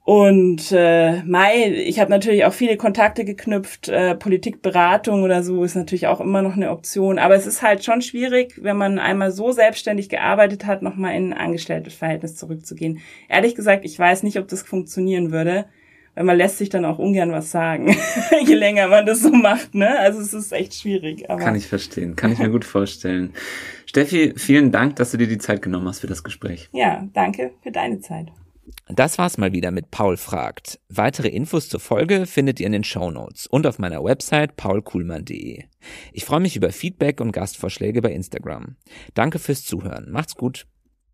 Und äh, Mai, ich habe natürlich auch viele Kontakte geknüpft. Äh, Politikberatung oder so ist natürlich auch immer noch eine Option. Aber es ist halt schon schwierig, wenn man einmal so selbstständig gearbeitet hat, nochmal in ein angestelltes Verhältnis zurückzugehen. Ehrlich gesagt, ich weiß nicht, ob das funktionieren würde, weil man lässt sich dann auch ungern was sagen, je länger man das so macht. Ne? Also es ist echt schwierig. Aber Kann ich verstehen, kann ich mir gut vorstellen. Steffi, vielen Dank, dass du dir die Zeit genommen hast für das Gespräch. Ja, danke für deine Zeit. Das war's mal wieder mit Paul fragt. Weitere Infos zur Folge findet ihr in den Show Notes und auf meiner Website paulkuhlmann.de. Ich freue mich über Feedback und Gastvorschläge bei Instagram. Danke fürs Zuhören. Macht's gut.